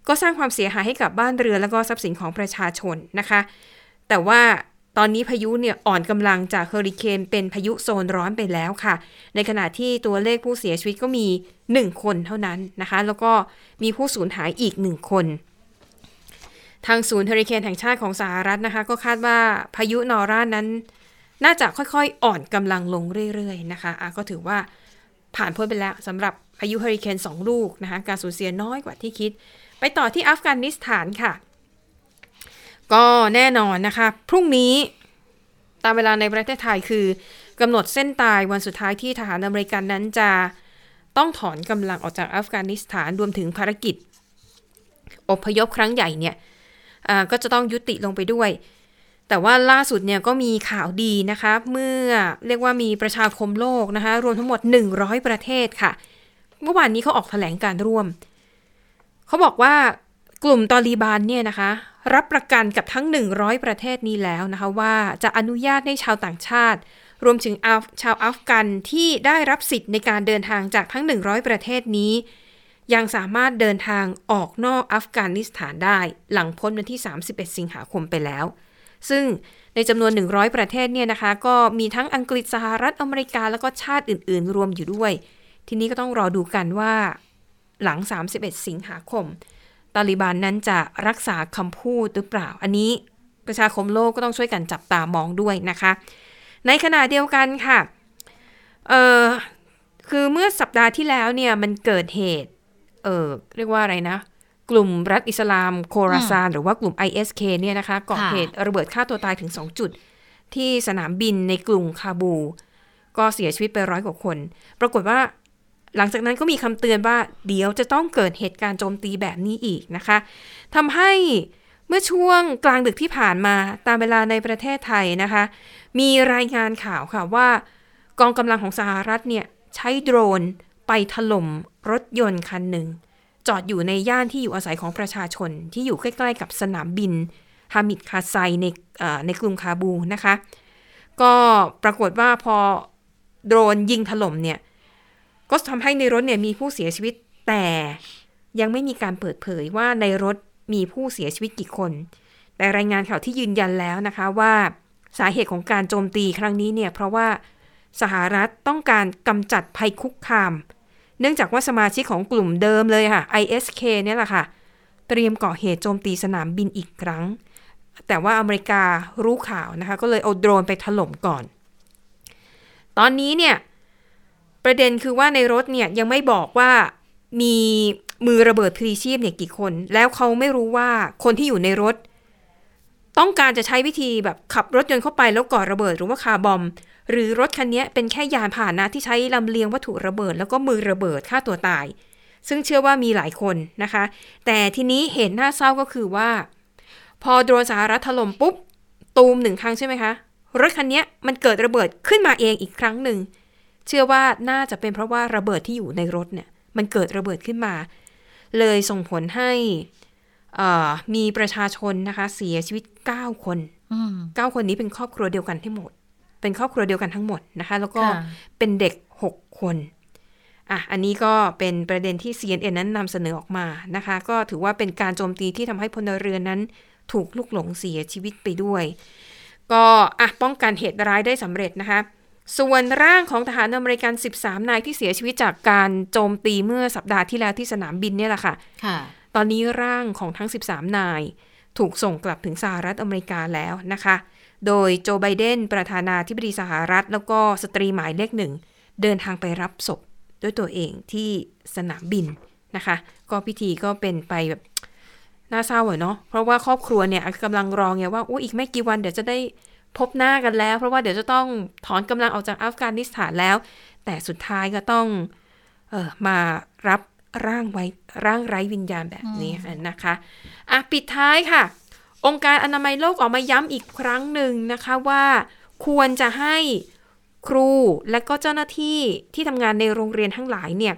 ก็สร้างความเสียหายให้กับบ้านเรือแล้วก็ทรัพย์สินของประชาชนนะคะ แต่ว่า ตอนนี้พายุเนี่ยอ่อนกำลังจากเฮอริเคนเป็นพายุโซนร้อนไปแล้วค่ะ ในขณะที่ตัวเลขผู้เสียชีวิตก็มี 1 คนเท่านั้นนะคะ แล้วก็มีผู้สูญหายอีก 1 คน ทางศูนย์เฮอริเคนแห่งชาติของสหรัฐนะคะ ก็คาดว่าพายุนอร่านั้น น่าจะค่อยๆ อ่อนกำลังลงเรื่อยๆนะคะะก็ถือว่าผ่านพ้นไปแล้วสำหรับพายุเฮอริเคนสองลูกนะคะ การสูญเสียน้อยกว่าที่คิด ไปต่อที่อัฟกานิสถานค่ะ ก็แน่นอนนะคะ พรุ่งนี้ตามเวลาในประเทศไทยคือกำหนดเส้นตายวันสุดท้ายที่ทหารอเมริกันนั้นจะต้องถอนกำลังออกจากอัฟกานิสถานรวมถึงภารกิจ อพยพครั้งใหญ่เนี่ยก็จะต้องยุติลงไปด้วย แต่ว่าล่าสุดเนี่ยก็มีข่าวดีนะคะ เมื่อเรียกว่ามีประชาคมโลกนะคะ รวมทั้งหมด 100 ประเทศค่ะ เมื่อวานนี้เขาออกแถลงการร่วม เขาบอกว่า กลุ่มตอลีบานเนี่ยนะคะ รับประกันกับทั้ง 100 ประเทศนี้แล้วนะคะ ว่าจะอนุญาตให้ชาวต่างชาติ รวมถึงชาวอัฟกันที่ได้รับสิทธิ์ในการเดินทางจากทั้ง 100 ประเทศนี้ ยังสามารถเดินทางออกนอกอัฟกานิสถานได้ หลังพ้นวันที่ 31 สิงหาคมไปแล้ว ซึ่งในจำนวน 100 ประเทศเนี่ยนะคะ ก็มีทั้งอังกฤษสหรัฐอเมริกาแล้วก็ชาติอื่น ๆ รวมอยู่ด้วย ทีนี้ก็ต้องรอดูกันว่า หลัง 31 สิงหาคม ตาลิบันนั้นจะรักษาคำพูดหรือเปล่า อันนี้ประชาคมโลกก็ต้องช่วยกันจับตามองด้วยนะคะ ในขณะเดียวกันค่ะ เออคือเมื่อสัปดาห์ที่แล้วเนี่ยมันเกิดเหตุ เออเรียกว่าอะไรนะ กลุ่มรัฐอิสลามโคราซาน หรือว่ากลุ่ม ISK เนี่ยนะคะก่อเหตุระเบิดฆ่าตัวตายถึง 2 จุด ที่สนามบินในกรุงคาบู ก็เสียชีวิตไปร้อยกว่าคน ปรากฏว่า หลังจากนั้นก็มีคำเตือนว่าเดี๋ยวจะต้องเกิดเหตุการณ์โจมตีแบบนี้อีกนะคะทำให้เมื่อช่วงกลางดึกที่ผ่านมาตามเวลาในประเทศไทยนะคะ มีรายงานข่าวค่ะว่ากองกำลังของสหรัฐเนี่ยใช้โดรนไปถล่มรถยนต์คันหนึ่ง จอดอยู่ในย่านที่อยู่อาศัยของประชาชนที่อยู่ใกล้ๆกับสนามบินฮามิดคาไซในในกรุงคาบูนะคะ ก็ปรากฏว่าพอโดรนยิงถล่มเนี่ย ก็ทำให้ในรถเนี่ยมีผู้เสียชีวิต แต่ยังไม่มีการเปิดเผยว่าในรถมีผู้เสียชีวิตกี่คน แต่รายงานข่าวที่ยืนยันแล้วนะคะว่าสาเหตุของการโจมตีครั้งนี้เนี่ยเพราะว่าสหรัฐต้องการกำจัดภัยคุกคาม เนื่องจากว่าสมาชิกของกลุ่มเดิมเลยค่ะ ISK เนี่ยแหละค่ะ เตรียมก่อเหตุโจมตีสนามบินอีกครั้ง แต่ว่าอเมริการู้ข่าวนะคะ ก็เลยเอาโดรนไปถล่มก่อน ตอนนี้เนี่ย ประเด็นคือว่าในรถเนี่ยยังไม่บอกว่ามีมือระเบิดพลีชีพเนี่ยกี่คน แล้วเขาไม่รู้ว่าคนที่อยู่ในรถ ต้องการจะใช้วิธีแบบขับรถยนต์เข้าไปแล้วก่อระเบิดหรือว่าคาร์บอม หรือรถคันนี้เป็นแค่ยานพาหนะที่ใช้ลำเลียงวัตถุระเบิด แล้วก็มือระเบิดฆ่าตัวตาย ซึ่งเชื่อว่ามีหลายคนนะคะ แต่ทีนี้เห็นหน้าเศร้าก็คือว่า พอโดรนสหรัฐถล่มปุ๊บตูมหนึ่งครั้งใช่ไหมคะรถคันนี้มันเกิดระเบิดขึ้นมาเองอีกครั้งหนึ่ง เชื่อว่าน่าจะเป็นเพราะว่าระเบิดที่อยู่ในรถเนี่ยมันเกิดระเบิดขึ้นมา เลยส่งผลให้มีประชาชนนะคะ เสียชีวิต 9 คนเก้าคนนี้เป็นครอบครัวเดียวกันทั้งหมด เป็นครอบครัวเดียวกันทั้งหมดนะคะ แล้วก็เป็นเด็ก 6 คนอะอันนี้ก็เป็นประเด็นที่ CNN นั้นนำเสนอออกมานะคะ ก็ถือว่าเป็นการโจมตีที่ทำให้พลเรือนนั้น ถูกลุกหลงเสียชีวิตไปด้วย ก็อะป้องกันเหตุร้ายได้สำเร็จนะคะ ส่วนร่างของทหารอเมริกัน 13 นายที่เสียชีวิตจากการโจมตีเมื่อสัปดาห์ที่แล้วที่สนามบินเนี่ยแหละค่ะ ค่ะ ตอนนี้ร่างของทั้ง 13 นาย ถูกส่งกลับถึงสหรัฐอเมริกาแล้วนะคะ โดยโจไบเดนประธานาธิบดีสหรัฐ แล้วก็สตรีหมายเลขหนึ่ง เดินทางไปรับศพด้วยตัวเองที่สนามบินนะคะ ก็พิธีก็เป็นไปแบบน่าเศร้าเนาะ เพราะว่าครอบครัวเนี่ยกำลังรองไงว่าอู้อีกไม่กี่วันเดี๋ยวจะได้ พบหน้ากันแล้ว เพราะว่าเดี๋ยวจะต้องถอนกำลังออกจากอัฟกานิสถานแล้ว แต่สุดท้ายก็ต้องเออมารับร่างไว้ร่างไร้วิญญาณแบบนี้นะคะอะปิดท้ายค่ะ องค์การอนามัยโลกออกมาย้ำอีกครั้งหนึ่งนะคะว่าควรจะให้ครูและก็เจ้าหน้าที่ที่ทำงานในโรงเรียนทั้งหลายเนี่ย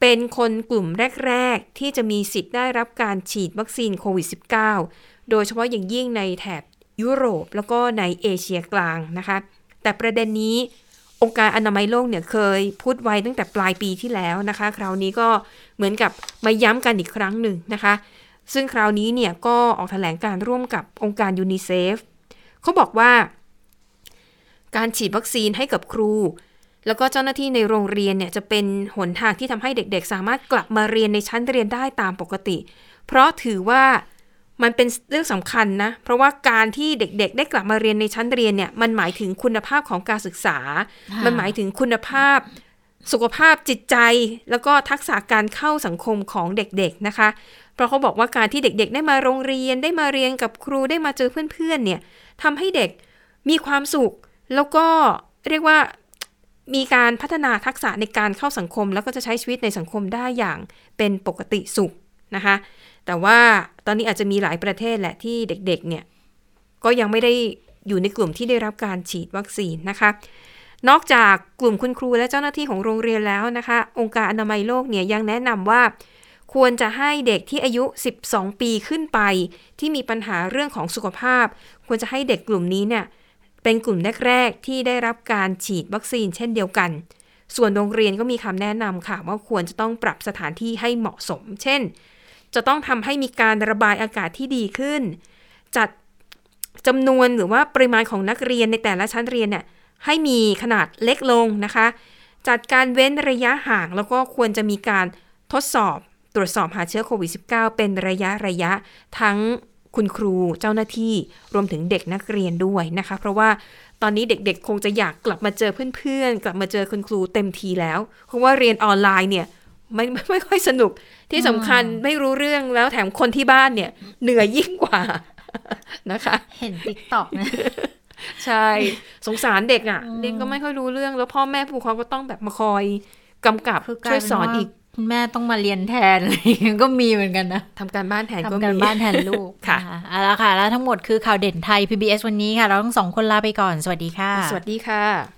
เป็นคนกลุ่มแรก ๆ ที่จะมีสิทธิ์ได้รับการฉีดวัคซีนโควิด -19 โดยเฉพาะอย่างยิ่งในแถบ ยุโรปแล้วก็ในเอเชียกลางนะคะ แต่ประเด็นนี้องค์การอนามัยโลกเนี่ยเคยพูดไว้ตั้งแต่ปลายปีที่แล้วนะคะ คราวนี้ก็เหมือนกับมาย้ำกันอีกครั้งหนึ่งนะคะ ซึ่งคราวนี้เนี่ยก็ออกแถลงการร่วมกับองค์การยูนิเซฟเขาบอกว่า การฉีดวัคซีนให้กับครู แล้วก็เจ้าหน้าที่ในโรงเรียนเนี่ยจะเป็นหนทางที่ทำให้เด็กๆ สามารถกลับมาเรียนในชั้นเรียนได้ตามปกติ เพราะถือว่า มันเป็นเรื่องสำคัญนะ เพราะว่าการที่เด็กๆ ได้กลับมาเรียนในชั้นเรียนเนี่ย มันหมายถึงคุณภาพของการศึกษา มันหมายถึงคุณภาพสุขภาพจิตใจ แล้วก็ทักษะการเข้าสังคมของเด็กๆนะคะ เพราะเขาบอกว่าการที่เด็กๆ ได้มาโรงเรียน ได้มาเรียนกับครู ได้มาเจอเพื่อนๆ เนี่ยทำให้เด็กมีความสุข แล้วก็เรียกว่ามีการพัฒนาทักษะในการเข้าสังคม แล้วก็จะใช้ชีวิตในสังคมได้อย่างเป็นปกติสุขนะคะ แต่ว่าตอนนี้อาจจะมีหลายประเทศแหละที่เด็กๆเนี่ยก็ยังไม่ได้อยู่ในกลุ่มที่ได้รับการฉีดวัคซีนนะคะ นอกจากกลุ่มคุณครูและเจ้าหน้าที่ของโรงเรียนแล้วนะคะ องค์การอนามัยโลกเนี่ยยังแนะนำว่า ควรจะให้เด็กที่อายุ 12 ปีขึ้นไป ที่มีปัญหาเรื่องของสุขภาพ ควรจะให้เด็กกลุ่มนี้เนี่ยเป็นกลุ่มแรกๆที่ได้รับการฉีดวัคซีนเช่นเดียวกัน ส่วนโรงเรียนก็มีคำแนะนำค่ะว่าควรจะต้องปรับสถานที่ให้เหมาะสม เช่น จะต้องทำให้มีการระบายอากาศที่ดีขึ้น จัดจำนวนหรือว่าปริมาณของนักเรียนในแต่ละชั้นเรียนเนี่ยให้มีขนาดเล็กลงนะคะ จัดการเว้นระยะห่างแล้วก็ควรจะมีการทดสอบตรวจสอบหาเชื้อโควิด -19 เป็นระยะระยะทั้งคุณครูเจ้าหน้าที่รวมถึงเด็กนักเรียนด้วยนะคะ เพราะว่าตอนนี้เด็กๆ คงจะอยากกลับมาเจอเพื่อนๆ กลับมาเจอคุณครูเต็มทีแล้ว เพราะว่าเรียนออนไลน์เนี่ย ไม่ไม่ไม่ค่อยสนุกที่สำคัญไม่รู้เรื่องแล้วแถมคนที่บ้านเนี่ย เหนื่อยยิ่งกว่านะคะ เห็น TikTok นะใช่ สงสารเด็กอะ่ะ เด็กก็ไม่ค่อยรู้เรื่อง แล้วพ่อแม่ผู้ปกครองก็ต้องแบบมาคอยกำกับคือกลาช่วยยเป็นช่วยสอนว่าอีกคุณแม่ต้องมาเรียนแทนอะไรอย่างเงี้ยก็มีเหมือนกันนะทำการบ้านแทนก็ทำการมีบ้านแทนลูกค่ะนเอาละค่ะ แล้วทั้งหมดคือข่าวเด่นไทย PBS วันนี้ค่ะ เราทั้งสองคนลาไปก่อน สวัสดีค่ะ สวัสดีค่ะ